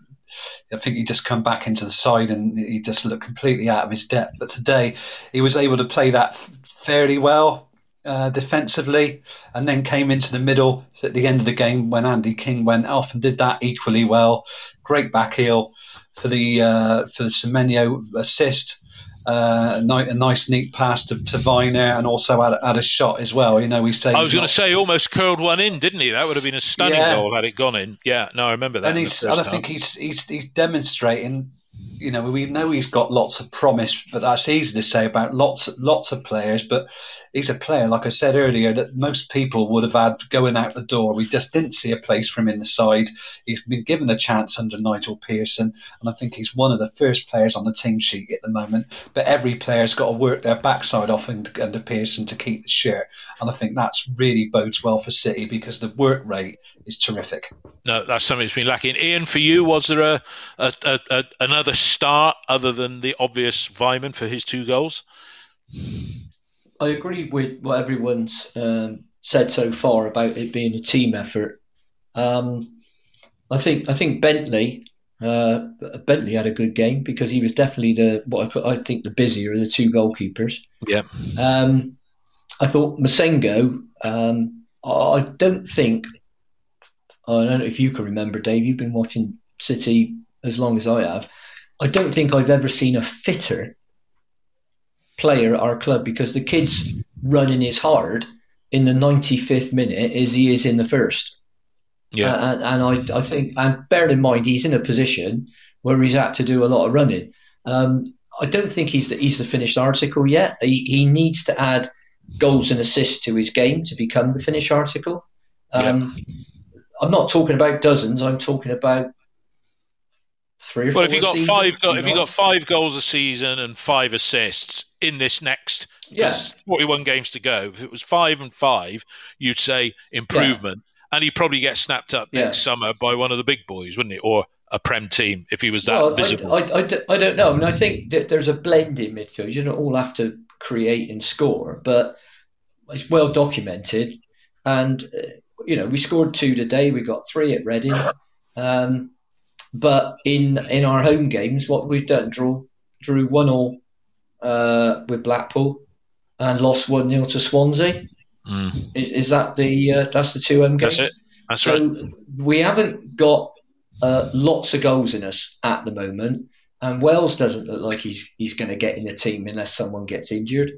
I think he just come back into the side and he just looked completely out of his depth. But today, he was able to play that fairly well uh, defensively, and then came into the middle at the end of the game when Andy King went off and did that equally well. Great back heel for the uh, for the Semenyo assist. Uh, a, nice neat pass to, to Vyner and also had, had a shot as well. You know, we say I was going to say almost curled one in, didn't he? That would have been a stunning Yeah. goal had it gone in. Yeah, no, I remember that. and he's and I think he's he's he's demonstrating. You know, we know he's got lots of promise, but that's easy to say about lots lots of players. But he's a player, like I said earlier, that most people would have had going out the door. We just didn't see a place for him in the side. He's been given a chance under Nigel Pearson, and I think he's one of the first players on the team sheet at the moment. But every player's got to work their backside off under Pearson to keep the shirt, and I think that's really bodes well for City because the work rate is terrific. No, that's something that's been lacking. Ian, for you, was there a, a, a, a another start other than the obvious Weimann for his two goals? I agree with what everyone's um, said so far about it being a team effort. Um, I think I think Bentley uh, Bentley had a good game because he was definitely the what I, put, I think the busier of the two goalkeepers. Yeah. Um, I thought Massengo. Um, I don't think. I don't know if you can remember, Dave. You've been watching City as long as I have. I don't think I've ever seen a fitter player at our club because the kid's running as hard in the 95th minute as he is in the first. Yeah. Uh, and, and I, I think, and bearing in mind, he's in a position where he's had to do a lot of running. Um, I don't think he's the, he's the finished article yet. He, he needs to add goals and assists to his game to become the finished article. Um, I'm not talking about dozens. I'm talking about three or Well, four. if you got season, five, go- if you got five goals a season and five assists in this next, Yeah. forty-one games to go. If it was five and five, you'd say improvement, and he'd probably get snapped up Yeah. next summer by one of the big boys, wouldn't he, or a prem team if he was that Well, visible. I, I, I don't know. I mean, I think that there's a blend in midfield. You don't all have to create and score, but it's well documented. And uh, you know, we scored two today. We got three at Reading. Um, but in in our home games, what we've done drew drew one all uh, with Blackpool and lost one 0 to Swansea. Mm, Is, is that the uh, that's the two home games? that's it. That's So right. we haven't got uh, lots of goals in us at the moment, and Wells doesn't look like he's he's going to get in the team unless someone gets injured.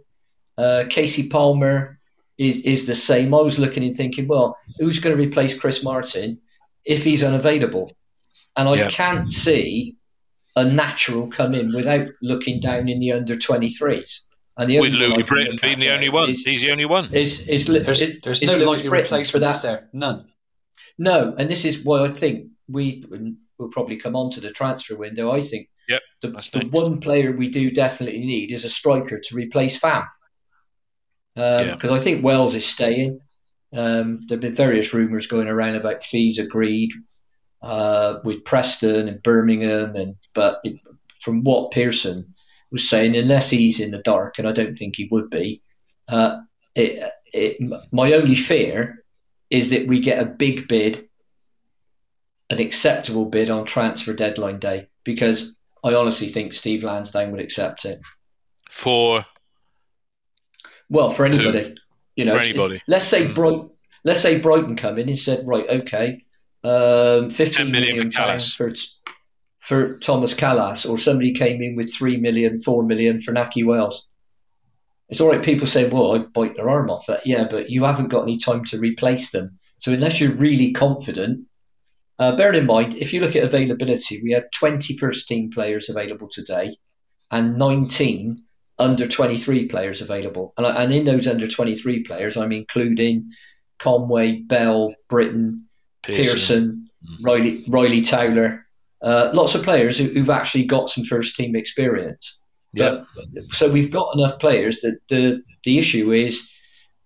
Uh, Kasey Palmer is is the same. I was looking and thinking, well, who's going to replace Chris Martin if he's unavailable? And I Yeah. can't see a natural come in without looking down in the under twenty threes. And the With only one Louis Britton being the only one, is he's the only one. is is, Li- There's, is- there's is no Lewis likely Britton for that. there? None. No, and this is why I think we will probably come on to the transfer window. I think Yep, the, the one player we do definitely need is a striker to replace Fam. Yeah. Because I think Wells is staying. Um, there have been various rumours going around about fees agreed uh, with Preston and Birmingham, and but it, from what Pearson was saying, unless he's in the dark, and I don't think he would be, uh, it, it, my only fear is that we get a big bid, an acceptable bid on transfer deadline day, because I honestly think Steve Lansdowne would accept it. for Well, for anybody, you know, For anybody. Let's say Bright, let's say Brighton come in and said, right, okay, um, 15 10 million for Kalas. for for Thomas Kalas, or somebody came in with three million, four million for Nakhi Wells. It's all right. People say, well, I'd bite their arm off that. Yeah, but you haven't got any time to replace them. So unless you're really confident, uh, bearing in mind, if you look at availability, we had 20 first team players available today and 19 under 23 players available. And, and in those under 23 players, I'm including Conway, Bell, Britton, Pearson. Pearson, Ryley, Ryley Towler, uh, lots of players who, who've actually got some first team experience. Yeah. So we've got enough players that the the issue is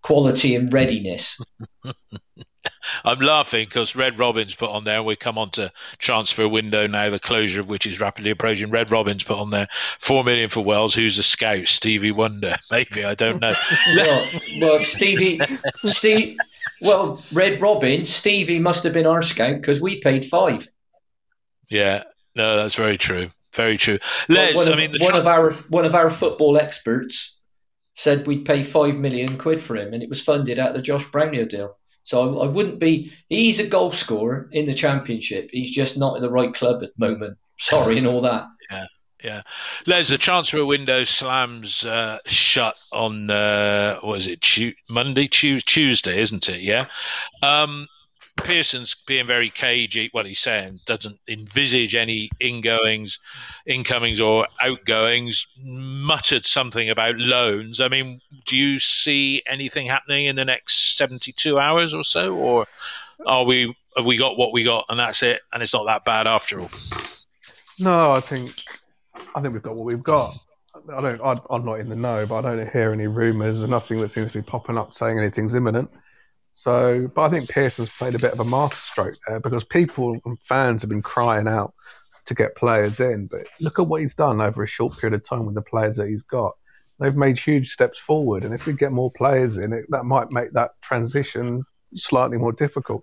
quality and readiness. I'm laughing because Red Robins put on there, and we come on to transfer window now, the closure of which is rapidly approaching. Red Robins put on there four million for Wells. Who's a scout? Stevie Wonder, maybe I don't know. well, well, Stevie, Steve, well, Red Robin, Stevie must have been our scout because we paid five. yeah, no, that's very true. Very true. Les, one, I mean, the one tra- of our one of our football experts said we'd pay five million quid for him, and it was funded out of the Josh Brownhill deal. So I, I wouldn't be. He's a goal scorer in the championship. He's just not in the right club at the moment. Sorry, and all that. Yeah, Les, the transfer window slams uh, shut on uh, what is it? Monday, Tu- Tuesday, isn't it? Yeah. Um, Pearson's being very cagey. Well, he's saying doesn't envisage any ingoings, incomings, or outgoings. Muttered something about loans. I mean, do you see anything happening in the next seventy-two hours or so, or are we have we got what we got and that's it, and it's not that bad after all? No, I think I think we've got what we've got. I don't. I, I'm not in the know, but I don't hear any rumours and nothing that seems to be popping up saying anything's imminent. So, but I think Pearson's played a bit of a masterstroke there because people and fans have been crying out to get players in. But look at what he's done over a short period of time with the players that he's got. They've made huge steps forward, and if we get more players in, it that might make that transition slightly more difficult.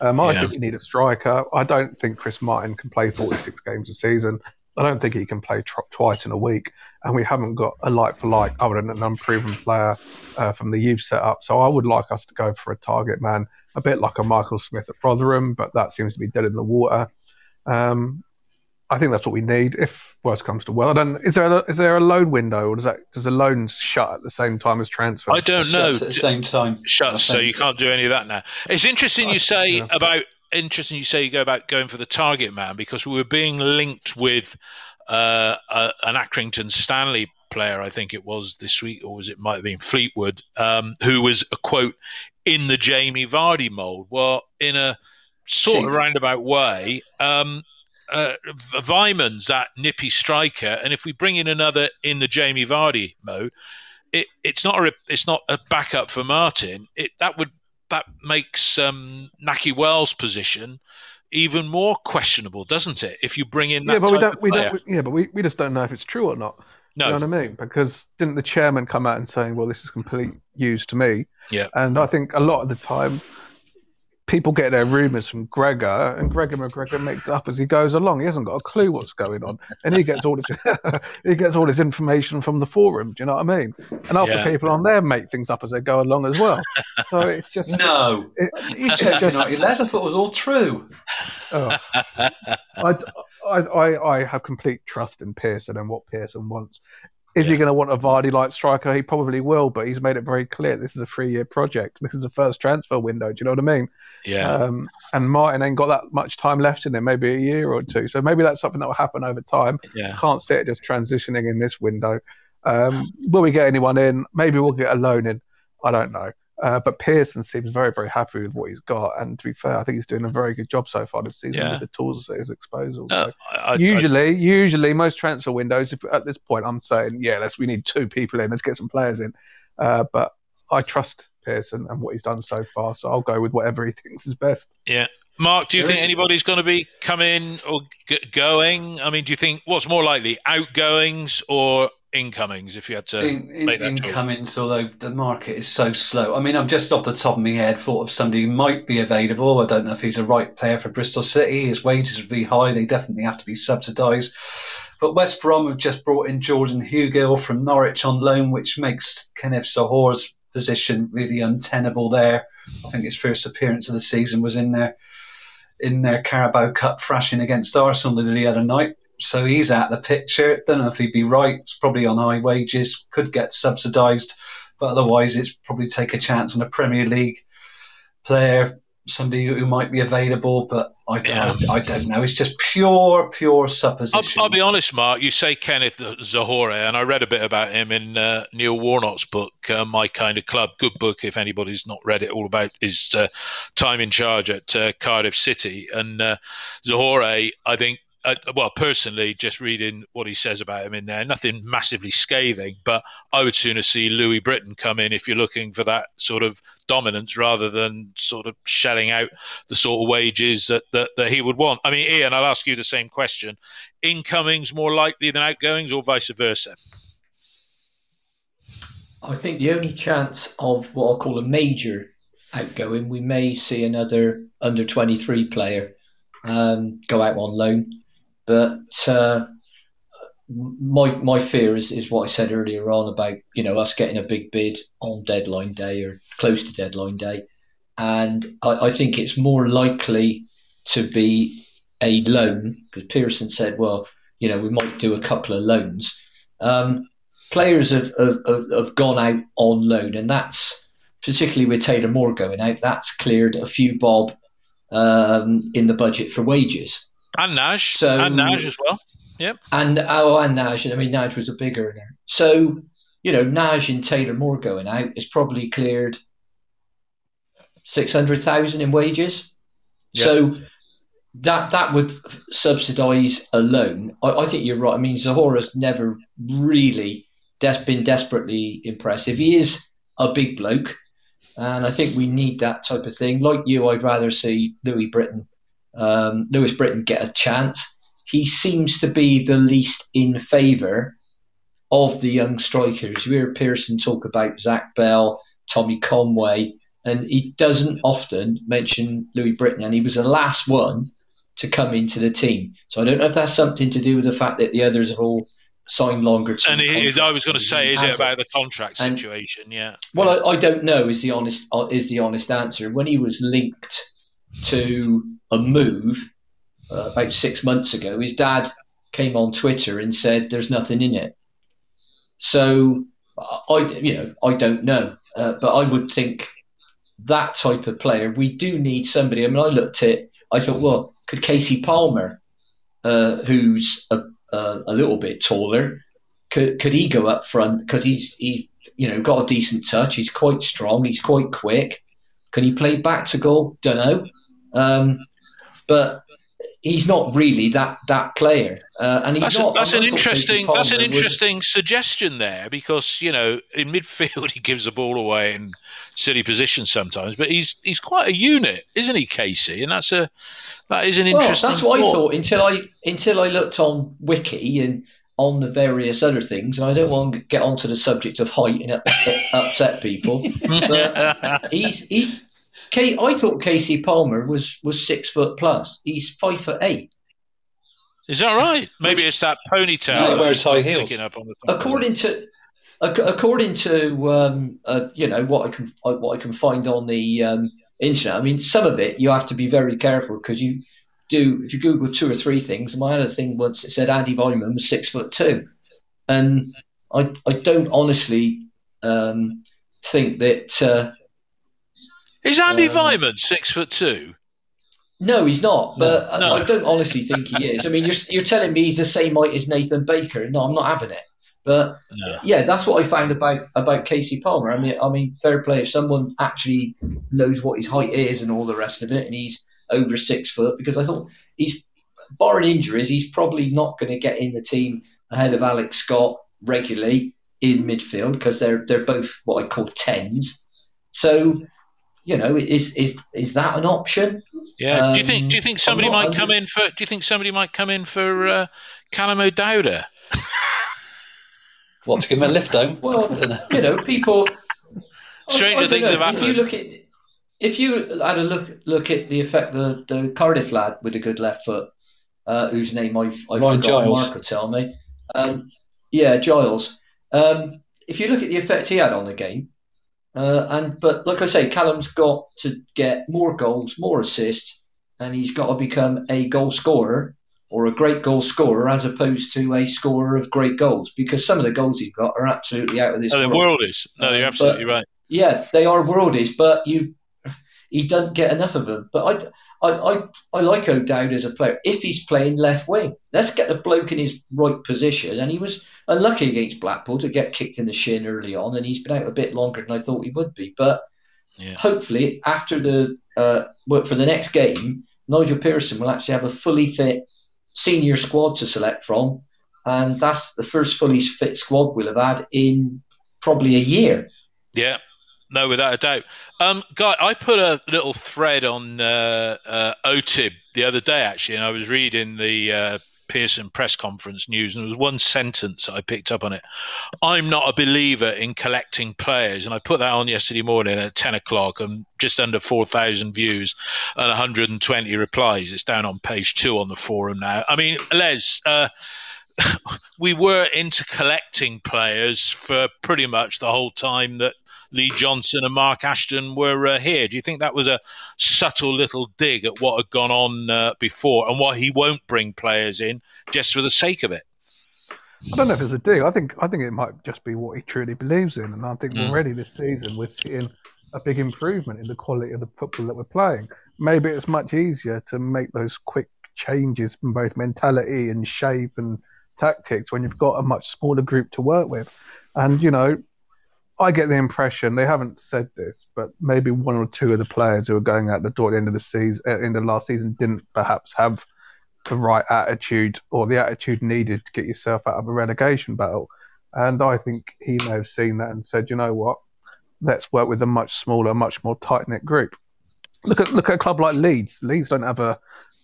Um, I Yeah. think we need a striker. I don't think Chris Martin can play 46 games a season. I don't think he can play tr- twice in a week, and we haven't got a like for like other than an unproven player uh, from the youth setup. So I would like us to go for a target man, a bit like a Michael Smith at Rotherham, but that seems to be dead in the water. Um, I think that's what we need. If worst comes to well, I don't. Is there a, is there a loan window, or does that does the loan shut at the same time as transfer? I don't know. Shuts at the same time. shuts, so you can't do any of that now. It's interesting you say yeah. about interesting you say you go about going for the target man because we were being linked with uh, a, an Accrington Stanley player, I think it was this week, or was it might have been Fleetwood, um, who was a quote in the Jamie Vardy mold. Well, in a sort of roundabout way. Um, uh, Weimann's that nippy striker, and if we bring in another in the Jamie Vardy mode, it, it's not a it's not a backup for Martin. It that would that makes um, Nakhi Wells' position even more questionable, doesn't it? If you bring in that yeah, but we don't. We player. don't. Yeah, but we, we just don't know if it's true or not. no, You know what I mean? Because didn't the chairman come out and saying, "Well, this is complete news to me"? Yeah. And I think a lot of the time, people get their rumours from Gregor, and Gregor McGregor makes it up as he goes along. He hasn't got a clue what's going on, and he gets all his he gets all his information from the forum. Do you know what I mean? And other Yeah. people on there make things up as they go along as well. So it's just No, it, you it's checking just- out your letters. I thought it was all true. Oh. I, I, I, I have complete trust in Pearson and what Pearson wants. Is he going to want a Vardy like striker? He probably will, but he's made it very clear this is a three year project. This is the first transfer window. Do you know what I mean? yeah, Um, and Martin ain't got that much time left in it, maybe a year or two. So maybe that's something that will happen over time. yeah. Can't see it just transitioning in this window. Um, will we get anyone in? Maybe we'll get a loan in. I don't know. Uh, but Pearson seems very, very happy with what he's got. And to be fair, I think he's doing a very good job so far this season Yeah. with the tools at his disposal. Uh, So I- I- usually, usually most transfer windows, if, at this point, I'm saying, yeah, let's we need two people in, let's get some players in. Uh, but I trust Pearson and what he's done so far, so I'll go with whatever he thinks is best. Yeah. Mark, do you There think is- anybody's going to be coming or g- going? I mean, do you think what's more likely, outgoings or incomings? If you had to in, in, make that choice? incomings, although the market is so slow. I mean, I'm just off the top of my head thought of somebody who might be available. I don't know if he's a right player for Bristol City. His wages would be high. They definitely have to be subsidised. But West Brom have just brought in Jordan Hugill from Norwich on loan, which makes Kenneth Zohore's position really untenable there. I think his first appearance of the season was in their in their Carabao Cup thrashing against Arsenal the other night. So he's out of the picture. Don't know if he'd be right. It's probably on high wages. Could get subsidised, but otherwise, it's probably take a chance on a Premier League player, somebody who might be available. But I, don't- I, I don't know. It's just pure, pure I'll, supposition. I'll be honest, Mark. You say Kenneth Zohore, and I read a bit about him in uh, Neil Warnock's book, uh, My Kind of Club. Good book if anybody's not read it. All about his uh, time in charge at uh, Cardiff City. And uh, Zohore, I think, uh, well, personally, just reading what he says about him in there, nothing massively scathing. But I would sooner see Louis Britton come in if you're looking for that sort of dominance rather than sort of shelling out the sort of wages that, that, that he would want. I mean, Ian, I'll ask you the same question incomings more likely than outgoings or vice versa? I think the only chance of what I'll call a major outgoing, we may see another under 23 player um, go out on loan. But uh, my my fear is, is what I said earlier on about you know us getting a big bid on deadline day or close to deadline day, and I, I think it's more likely to be a loan because Pearson said, well, you know, we might do a couple of loans. Um, players have, have, have gone out on loan, and that's particularly with Taylor Moore going out. That's cleared a few bob um, in the budget for wages. And Naj, So- and Naj as well. Yep. And oh, and Naj, I mean Naj was a big earner. So you know, Naj and Taylor Moore going out is probably cleared six hundred thousand in wages. Yeah. So that that would subsidise a loan. I, I think you're right. I mean, Zohore's never really des- been desperately impressive. He is a big bloke, and I think we need that type of thing. Like you, I'd rather see Louis Britton, um, Lewis Britton get a chance. He seems to be the least in favour of the young strikers. You hear Pearson talk about Zach Bell, Tommy Conway, and he doesn't often mention Louis Britton, and he was the last one to come into the team. So I don't know if that's something to do with the fact that the others are all signed longer term. And he, I was going to say, is it about the contract And- situation? Yeah. Well, I, I don't know. Is the honest uh, is the honest answer? When he was linked to a move uh, about six months ago, his dad came on Twitter and said, "There's nothing in it." So I, you know, I don't know, uh, but I would think that type of player. We do need somebody. I mean, I looked at. I thought, well, could Kasey Palmer, uh, who's a, a, little bit taller, could could he go up front because he's he's you know got a decent touch. He's quite strong. He's quite quick. Can he play back to goal? Don't know. Um, but he's not really that that player. Uh, and he's That's, not. a, that's an thought Kasey interesting. That's an interesting suggestion there because you know in midfield he gives the ball away in silly positions sometimes, but he's he's quite a unit, isn't he, Kasey? And that's a that is an Well, interesting. that's what I thought. thought until I until I looked on Wiki and on the various other things. And I don't want to get onto the subject of height and upset people. But he's he's. Kay, I thought Kasey Palmer was was six foot plus. He's five foot eight. Is that right? Maybe Which- it's that ponytail. No, that wears high heels. Up on the. According to according to um, uh, you know what I can uh, what I can find on the um, internet. I mean, some of it you have to be very careful because you do if you Google two or three things. My other thing once it said Andy Weimann was six foot two, and I I don't honestly um, think that. Uh, is Andy um, Weimann six foot two? no, he's not. But No. I, I don't honestly think he is. I mean, you're you're telling me he's the same height as Nathan Baker? No, I'm not having it. But no. yeah, that's what I found about about Kasey Palmer. I mean, I mean, fair play if someone actually knows what his height is and all the rest of it, and he's over six foot. Because I thought he's barring injuries, he's probably not going to get in the team ahead of Alex Scott regularly in midfield because they're they're both what I call tens. So, you know, is is is that an option? Yeah. Um, do you think do you think somebody might come in for do you think somebody might come in for uh, Callum O'Dowda? What to give him a lift home? Well, I don't know. you know, people. Stranger things have happened. If you look at, if you had a look look at the effect the the Cardiff lad with a good left foot, uh, whose name I've, I've Ryan forgotten, Giles. Mark will tell me. Um, yeah, Giles. Um, if you look at the effect he had on the game, uh, and but like I say, Callum's got to get more goals, more assists, and he's got to become a goal scorer or a great goal scorer as opposed to a scorer of great goals because some of the goals he's got are absolutely out of this no, world. worldies. No, you're um, absolutely but, right. Yeah, they are worldies, but you he doesn't get enough of them. But I, I, I, I like O'Dowd as a player if he's playing left wing. Let's get the bloke in his right position. And he was unlucky against Blackpool to get kicked in the shin early on, and he's been out a bit longer than I thought he would be. But yeah. hopefully, after the uh, for the next game, Nigel Pearson will actually have a fully fit senior squad to select from, and that's the first fully fit squad we'll have had in probably a year. Yeah, no, without a doubt. Um, Guy, I put a little thread on uh, uh, OTIB the other day, actually, and I was reading the uh, Pearson press conference news, and there was one sentence I picked up on it. I'm not a believer in collecting players, and I put that on yesterday morning at 10 o'clock, and just under 4,000 views and 120 replies. It's down on page two on the forum now. I mean, Les, uh, we were into collecting players for pretty much the whole time that Lee Johnson and Mark Ashton were uh, here. Do you think that was a subtle little dig at what had gone on uh, before and why he won't bring players in just for the sake of it? I don't know if it's a dig. I think I think it might just be what he truly believes in, and I think mm. already this season we're seeing a big improvement in the quality of the football that we're playing. Maybe it's much easier to make those quick changes in both mentality and shape and tactics when you've got a much smaller group to work with. And you know, I get the impression they haven't said this, but maybe one or two of the players who are going out the door at the end of the season, uh, in the last season, didn't perhaps have the right attitude or the attitude needed to get yourself out of a relegation battle. And I think he may have seen that and said, you know what, let's work with a much smaller, much more tight knit group. Look at look at a club like Leeds. Leeds don't have a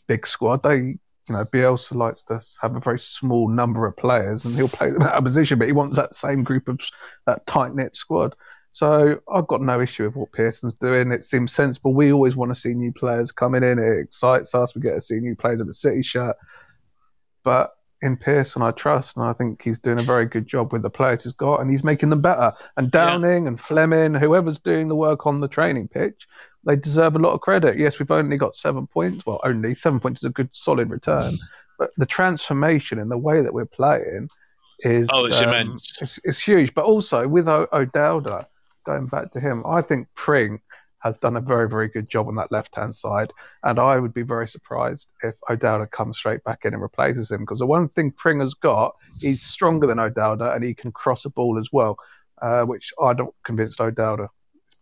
big squad. They you know, Bielsa likes to have a very small number of players and he'll play them out of position, but he wants that same group of that tight knit squad. So I've got no issue with what Pearson's doing. It seems sensible. We always want to see new players coming in. It excites us. We get to see new players in the City shirt. But in Pearson, I trust, and I think he's doing a very good job with the players he's got, and he's making them better. And Downing yeah. and Fleming, whoever's doing the work on the training pitch, they deserve a lot of credit. Yes, we've only got seven points. Well, only seven points is a good solid return, but the transformation in the way that we're playing is oh, it's um, immense. It's, it's, huge. But also with o- O'Dowda, going back to him, I think Pring has done a very, very good job on that left hand side. And I would be very surprised if O'Dowda comes straight back in and replaces him because the one thing Pring has got, he's stronger than O'Dowda and he can cross a ball as well, uh, which I'm not convinced O'Dowda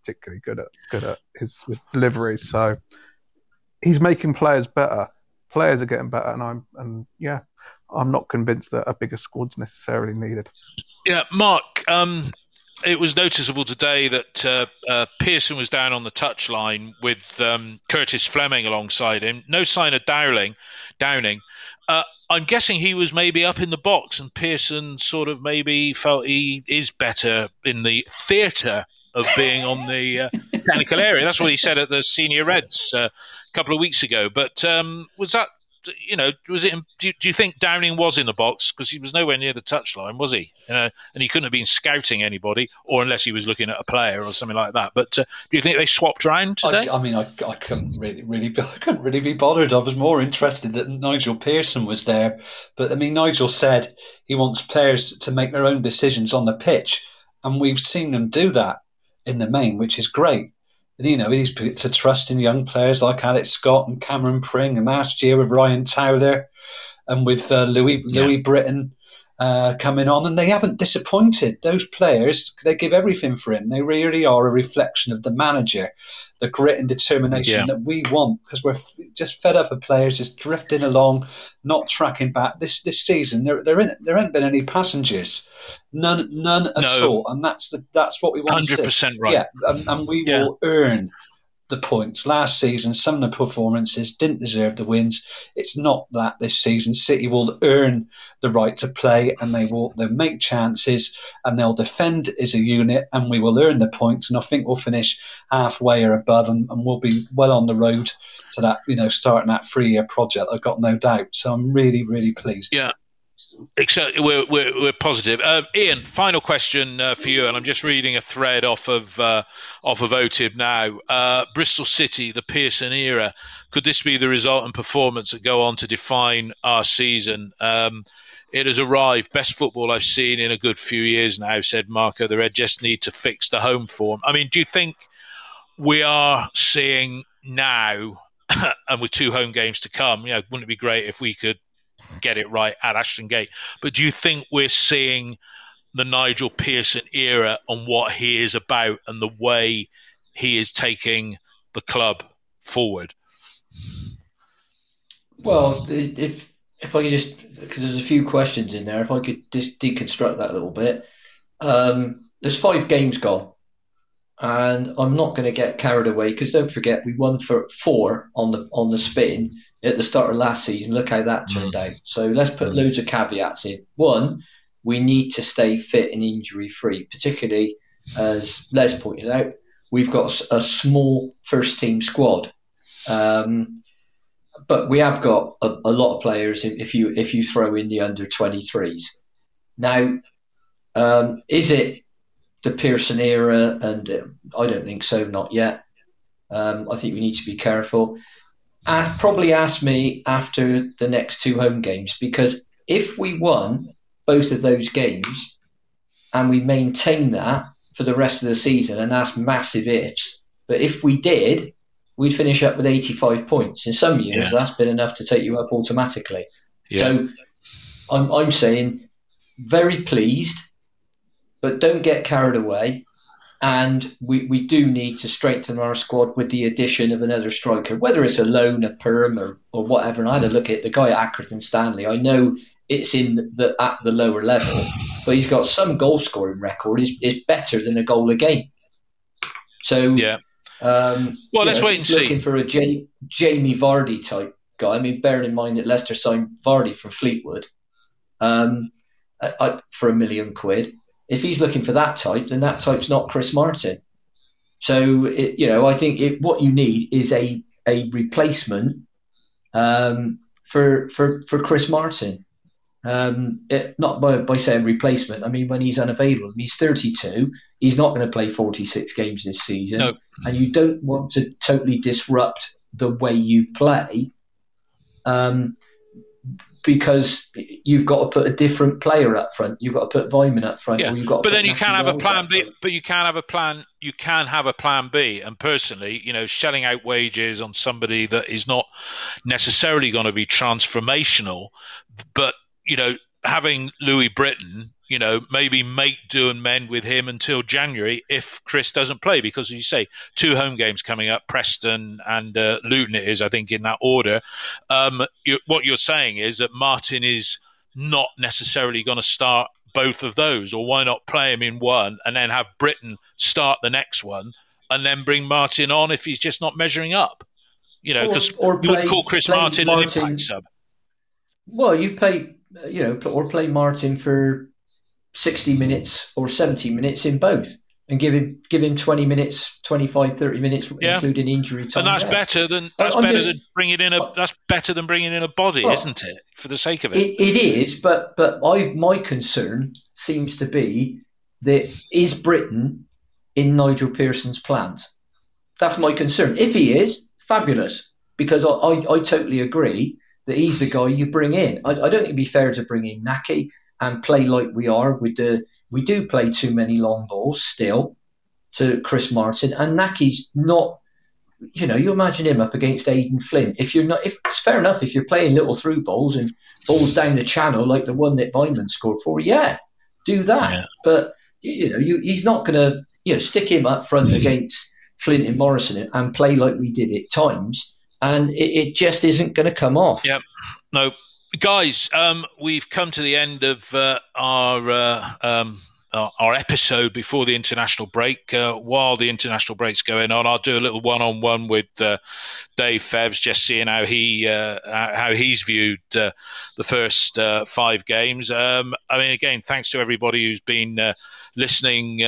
particularly good at good at his delivery. So he's making players better. Players are getting better, and I'm and yeah, I'm not convinced that a bigger squad's necessarily needed. Yeah, Mark. Um, it was noticeable today that uh, uh, Pearson was down on the touchline with um, Curtis Fleming alongside him. No sign of Dowling, Downing. Uh, I'm guessing he was maybe up in the box, and Pearson sort of maybe felt he is better in the theatre of being on the uh, technical area. That's what he said at the senior Reds uh, a couple of weeks ago. But um, was that, you know, was it? Do you, do you think Downing was in the box because he was nowhere near the touchline, was he? You know, and he couldn't have been scouting anybody, or unless he was looking at a player or something like that. But uh, do you think they swapped around today? I, I mean, I, I couldn't really, really, I couldn't really be bothered. I was more interested that Nigel Pearson was there. But I mean, Nigel said he wants players to make their own decisions on the pitch, and we've seen them do that in the main, which is great. And, you know, he's put to trust in young players like Alex Scott and Cameron Pring, and last year with Ryan Towler and with uh, Louis yeah. Louis Britton. Uh, coming on, and they haven't disappointed. Those players, they give everything for him. They really are a reflection of the manager, the grit and determination Yeah. that we want because we're f- just fed up of players just drifting along, not tracking back. This this season, there there, in, there ain't been any passengers, none none at No. all, and that's the that's what we want. 100% right. Yeah, and, and we Yeah. will earn the points. Last season, some of the performances didn't deserve the wins. It's not that this season. City will earn the right to play, and they will they'll make chances, and they'll defend as a unit, and we will earn the points. And I think we'll finish halfway or above, and, and we'll be well on the road to that. You know, starting that three-year project. I've got no doubt. So I'm really, really pleased. Yeah. Except we're, we're, we're positive. Uh, Ian, final question uh, for you, and I'm just reading a thread off of uh, off of OTIB now. Uh, Bristol City, the Pearson era. Could this be the result and performance that go on to define our season? Um, it has arrived. Best football I've seen in a good few years now, said Marco. The Red just need to fix the home form. I mean, do you think we are seeing now, and with two home games to come, you know, wouldn't it be great if we could get it right at Ashton Gate. But do you think we're seeing the Nigel Pearson era and what he is about and the way he is taking the club forward? Well, if if I could just because there's a few questions in there, if I could just deconstruct that a little bit. Um, there's five games gone, and I'm not going to get carried away because don't forget we won for four on the on the spin at the start of last season. Look how that turned out. So let's put loads of caveats in. One, we need to stay fit and injury free, particularly as Les pointed out. We've got a small first team squad. Um, but we have got a, a lot of players if if you if you throw in the under 23s. Now, um, is it the Pearson era? And uh, I don't think so, not yet. Um, I think we need to be careful. Ask, probably ask me after the next two home games because if we won both of those games and we maintain that for the rest of the season, and that's massive ifs. But if we did, we'd finish up with 85 points. In some years, Yeah. that's been enough to take you up automatically. Yeah. So I'm, I'm saying very pleased, but don't get carried away. And we, we do need to strengthen our squad with the addition of another striker, whether it's a loan, a perm, or, or whatever. And I had a look at the guy at Accrington Stanley. I know it's in the at the lower level, but he's got some goal scoring record. is is better than a goal a game. So Yeah. um, Well, let's know, wait and see. Looking for a J- Jamie Vardy type guy. I mean, bearing in mind that Leicester signed Vardy from Fleetwood um, uh, uh, for a million quid. If he's looking for that type, then that type's not Chris Martin. So it, you know, I think it, what you need is a a replacement um, for for for Chris Martin. Um, it, not by, by saying replacement. I mean when he's unavailable. He's 32. He's not going to play 46 games this season, No. and you don't want to totally disrupt the way you play, um, because you've got to put a different player up front. You've got to put Weimann up front, Yeah, or you've got. But then you can have a plan B. front. But you can have a plan. You can have a plan B. And personally, you know, shelling out wages on somebody that is not necessarily going to be transformational, but you know, having Louis Britton, you know, maybe make do and mend with him until January if Chris doesn't play, because as you say, two home games coming up, Preston and uh, Luton. It is, I think, in that order. Um, you, what you're saying is that Martin is not necessarily going to start both of those, or why not play him in one and then have Britton start the next one and then bring Martin on if he's just not measuring up? You know, because or you would play- call Chris play Martin, an Martin- impact sub. Well, you play, you know, or play Martin for sixty minutes or seventy minutes in both, and give him give him twenty minutes, 25, 30 minutes, Yeah. including injury time. And that's rest. better than that's I'm better just- than bringing in a that's better than bringing in a body, Well, isn't it? For the sake of it, It, it is, but but I my concern seems to be that is Britton in Nigel Pearson's plans. That's my concern. If he is, fabulous, because I, I, I totally agree that he's the guy you bring in. I, I don't think it'd be fair to bring in Nakhi and play like we are with the. We do play too many long balls still to Chris Martin, and Nakhi's not you know, you imagine him up against Aden Flint. If you're not, if it's fair enough, if you're playing little through balls and balls down the channel like the one that Weimann scored for, yeah, do that. Yeah. But you know, you, he's not going to, you know, stick him up front against Flint and Morrison and play like we did at times, and it, it just isn't going to come off. Yep. No, guys, um, we've come to the end of uh, our. Uh, um, uh, our episode before the international break. Uh, while the international break's going on, I'll do a little one-on-one with uh, Dave Fevs, just seeing how he uh, how he's viewed uh, the first uh, five games. Um, I mean, again, thanks to everybody who's been listening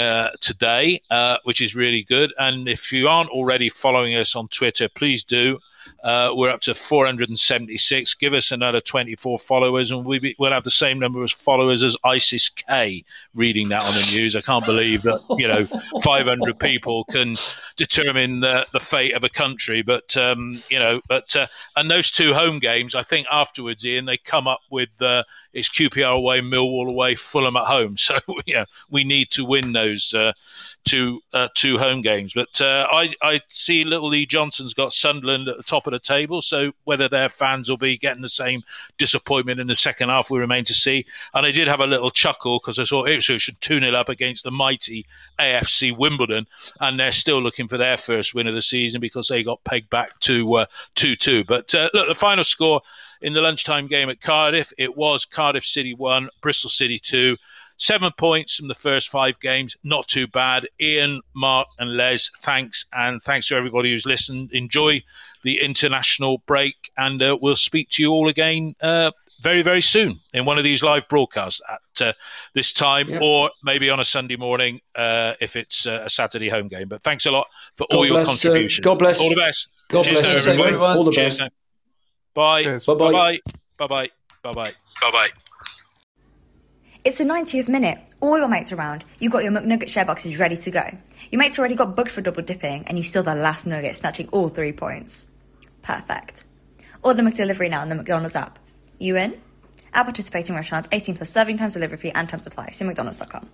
today, which is really good. And if you aren't already following us on Twitter, please do. Uh, we're up to 476. Give us another 24 followers, and we will have the same number of followers as ISIS K. Reading that on the news, I can't believe that you know 500 people can determine the, the fate of a country. But um, you know, but uh, and those two home games, I think afterwards, Ian, they come up with uh, it's QPR away, Millwall away, Fulham at home. So yeah, we need to win those uh, two uh, two home games. But uh, I I see little Lee Johnson's got Sunderland at the top of the table. So whether their fans will be getting the same disappointment in the second half, we remain to see. And I did have a little chuckle because I saw Ipswich 2 0 up against the mighty AFC Wimbledon, and they're still looking for their first win of the season because they got pegged back to 2 uh, 2. But uh, look, the final score in the lunchtime game at Cardiff, it was Cardiff City 1, Bristol City 2. Seven points from the first five games, not too bad. Ian, Mark, and Lezz, thanks. And thanks to everybody who's listened. Enjoy the international break, and uh, we'll speak to you all again uh, very, very soon in one of these live broadcasts at uh, this time, yep. or maybe on a Sunday morning uh, if it's uh, a Saturday home game. But thanks a lot for God all your bless, uh, contributions. God bless. All the best. God Cheers bless everyone. All the best. Bye. Bye. Bye. Bye. Bye. Bye. Bye. Bye. It's the 90th minute. All your mates around. You've got your McNugget share boxes ready to go. Your mates already got booked for double dipping, and you still the last nugget, snatching all three points. Perfect. Order McDelivery now on the McDonald's app. You in? At participating restaurants, 18 plus serving times, delivery fee, and time supply. See McDonald's.com.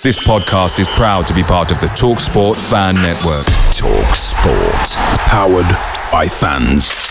This podcast is proud to be part of the TalkSport Fan Network. TalkSport, powered by fans.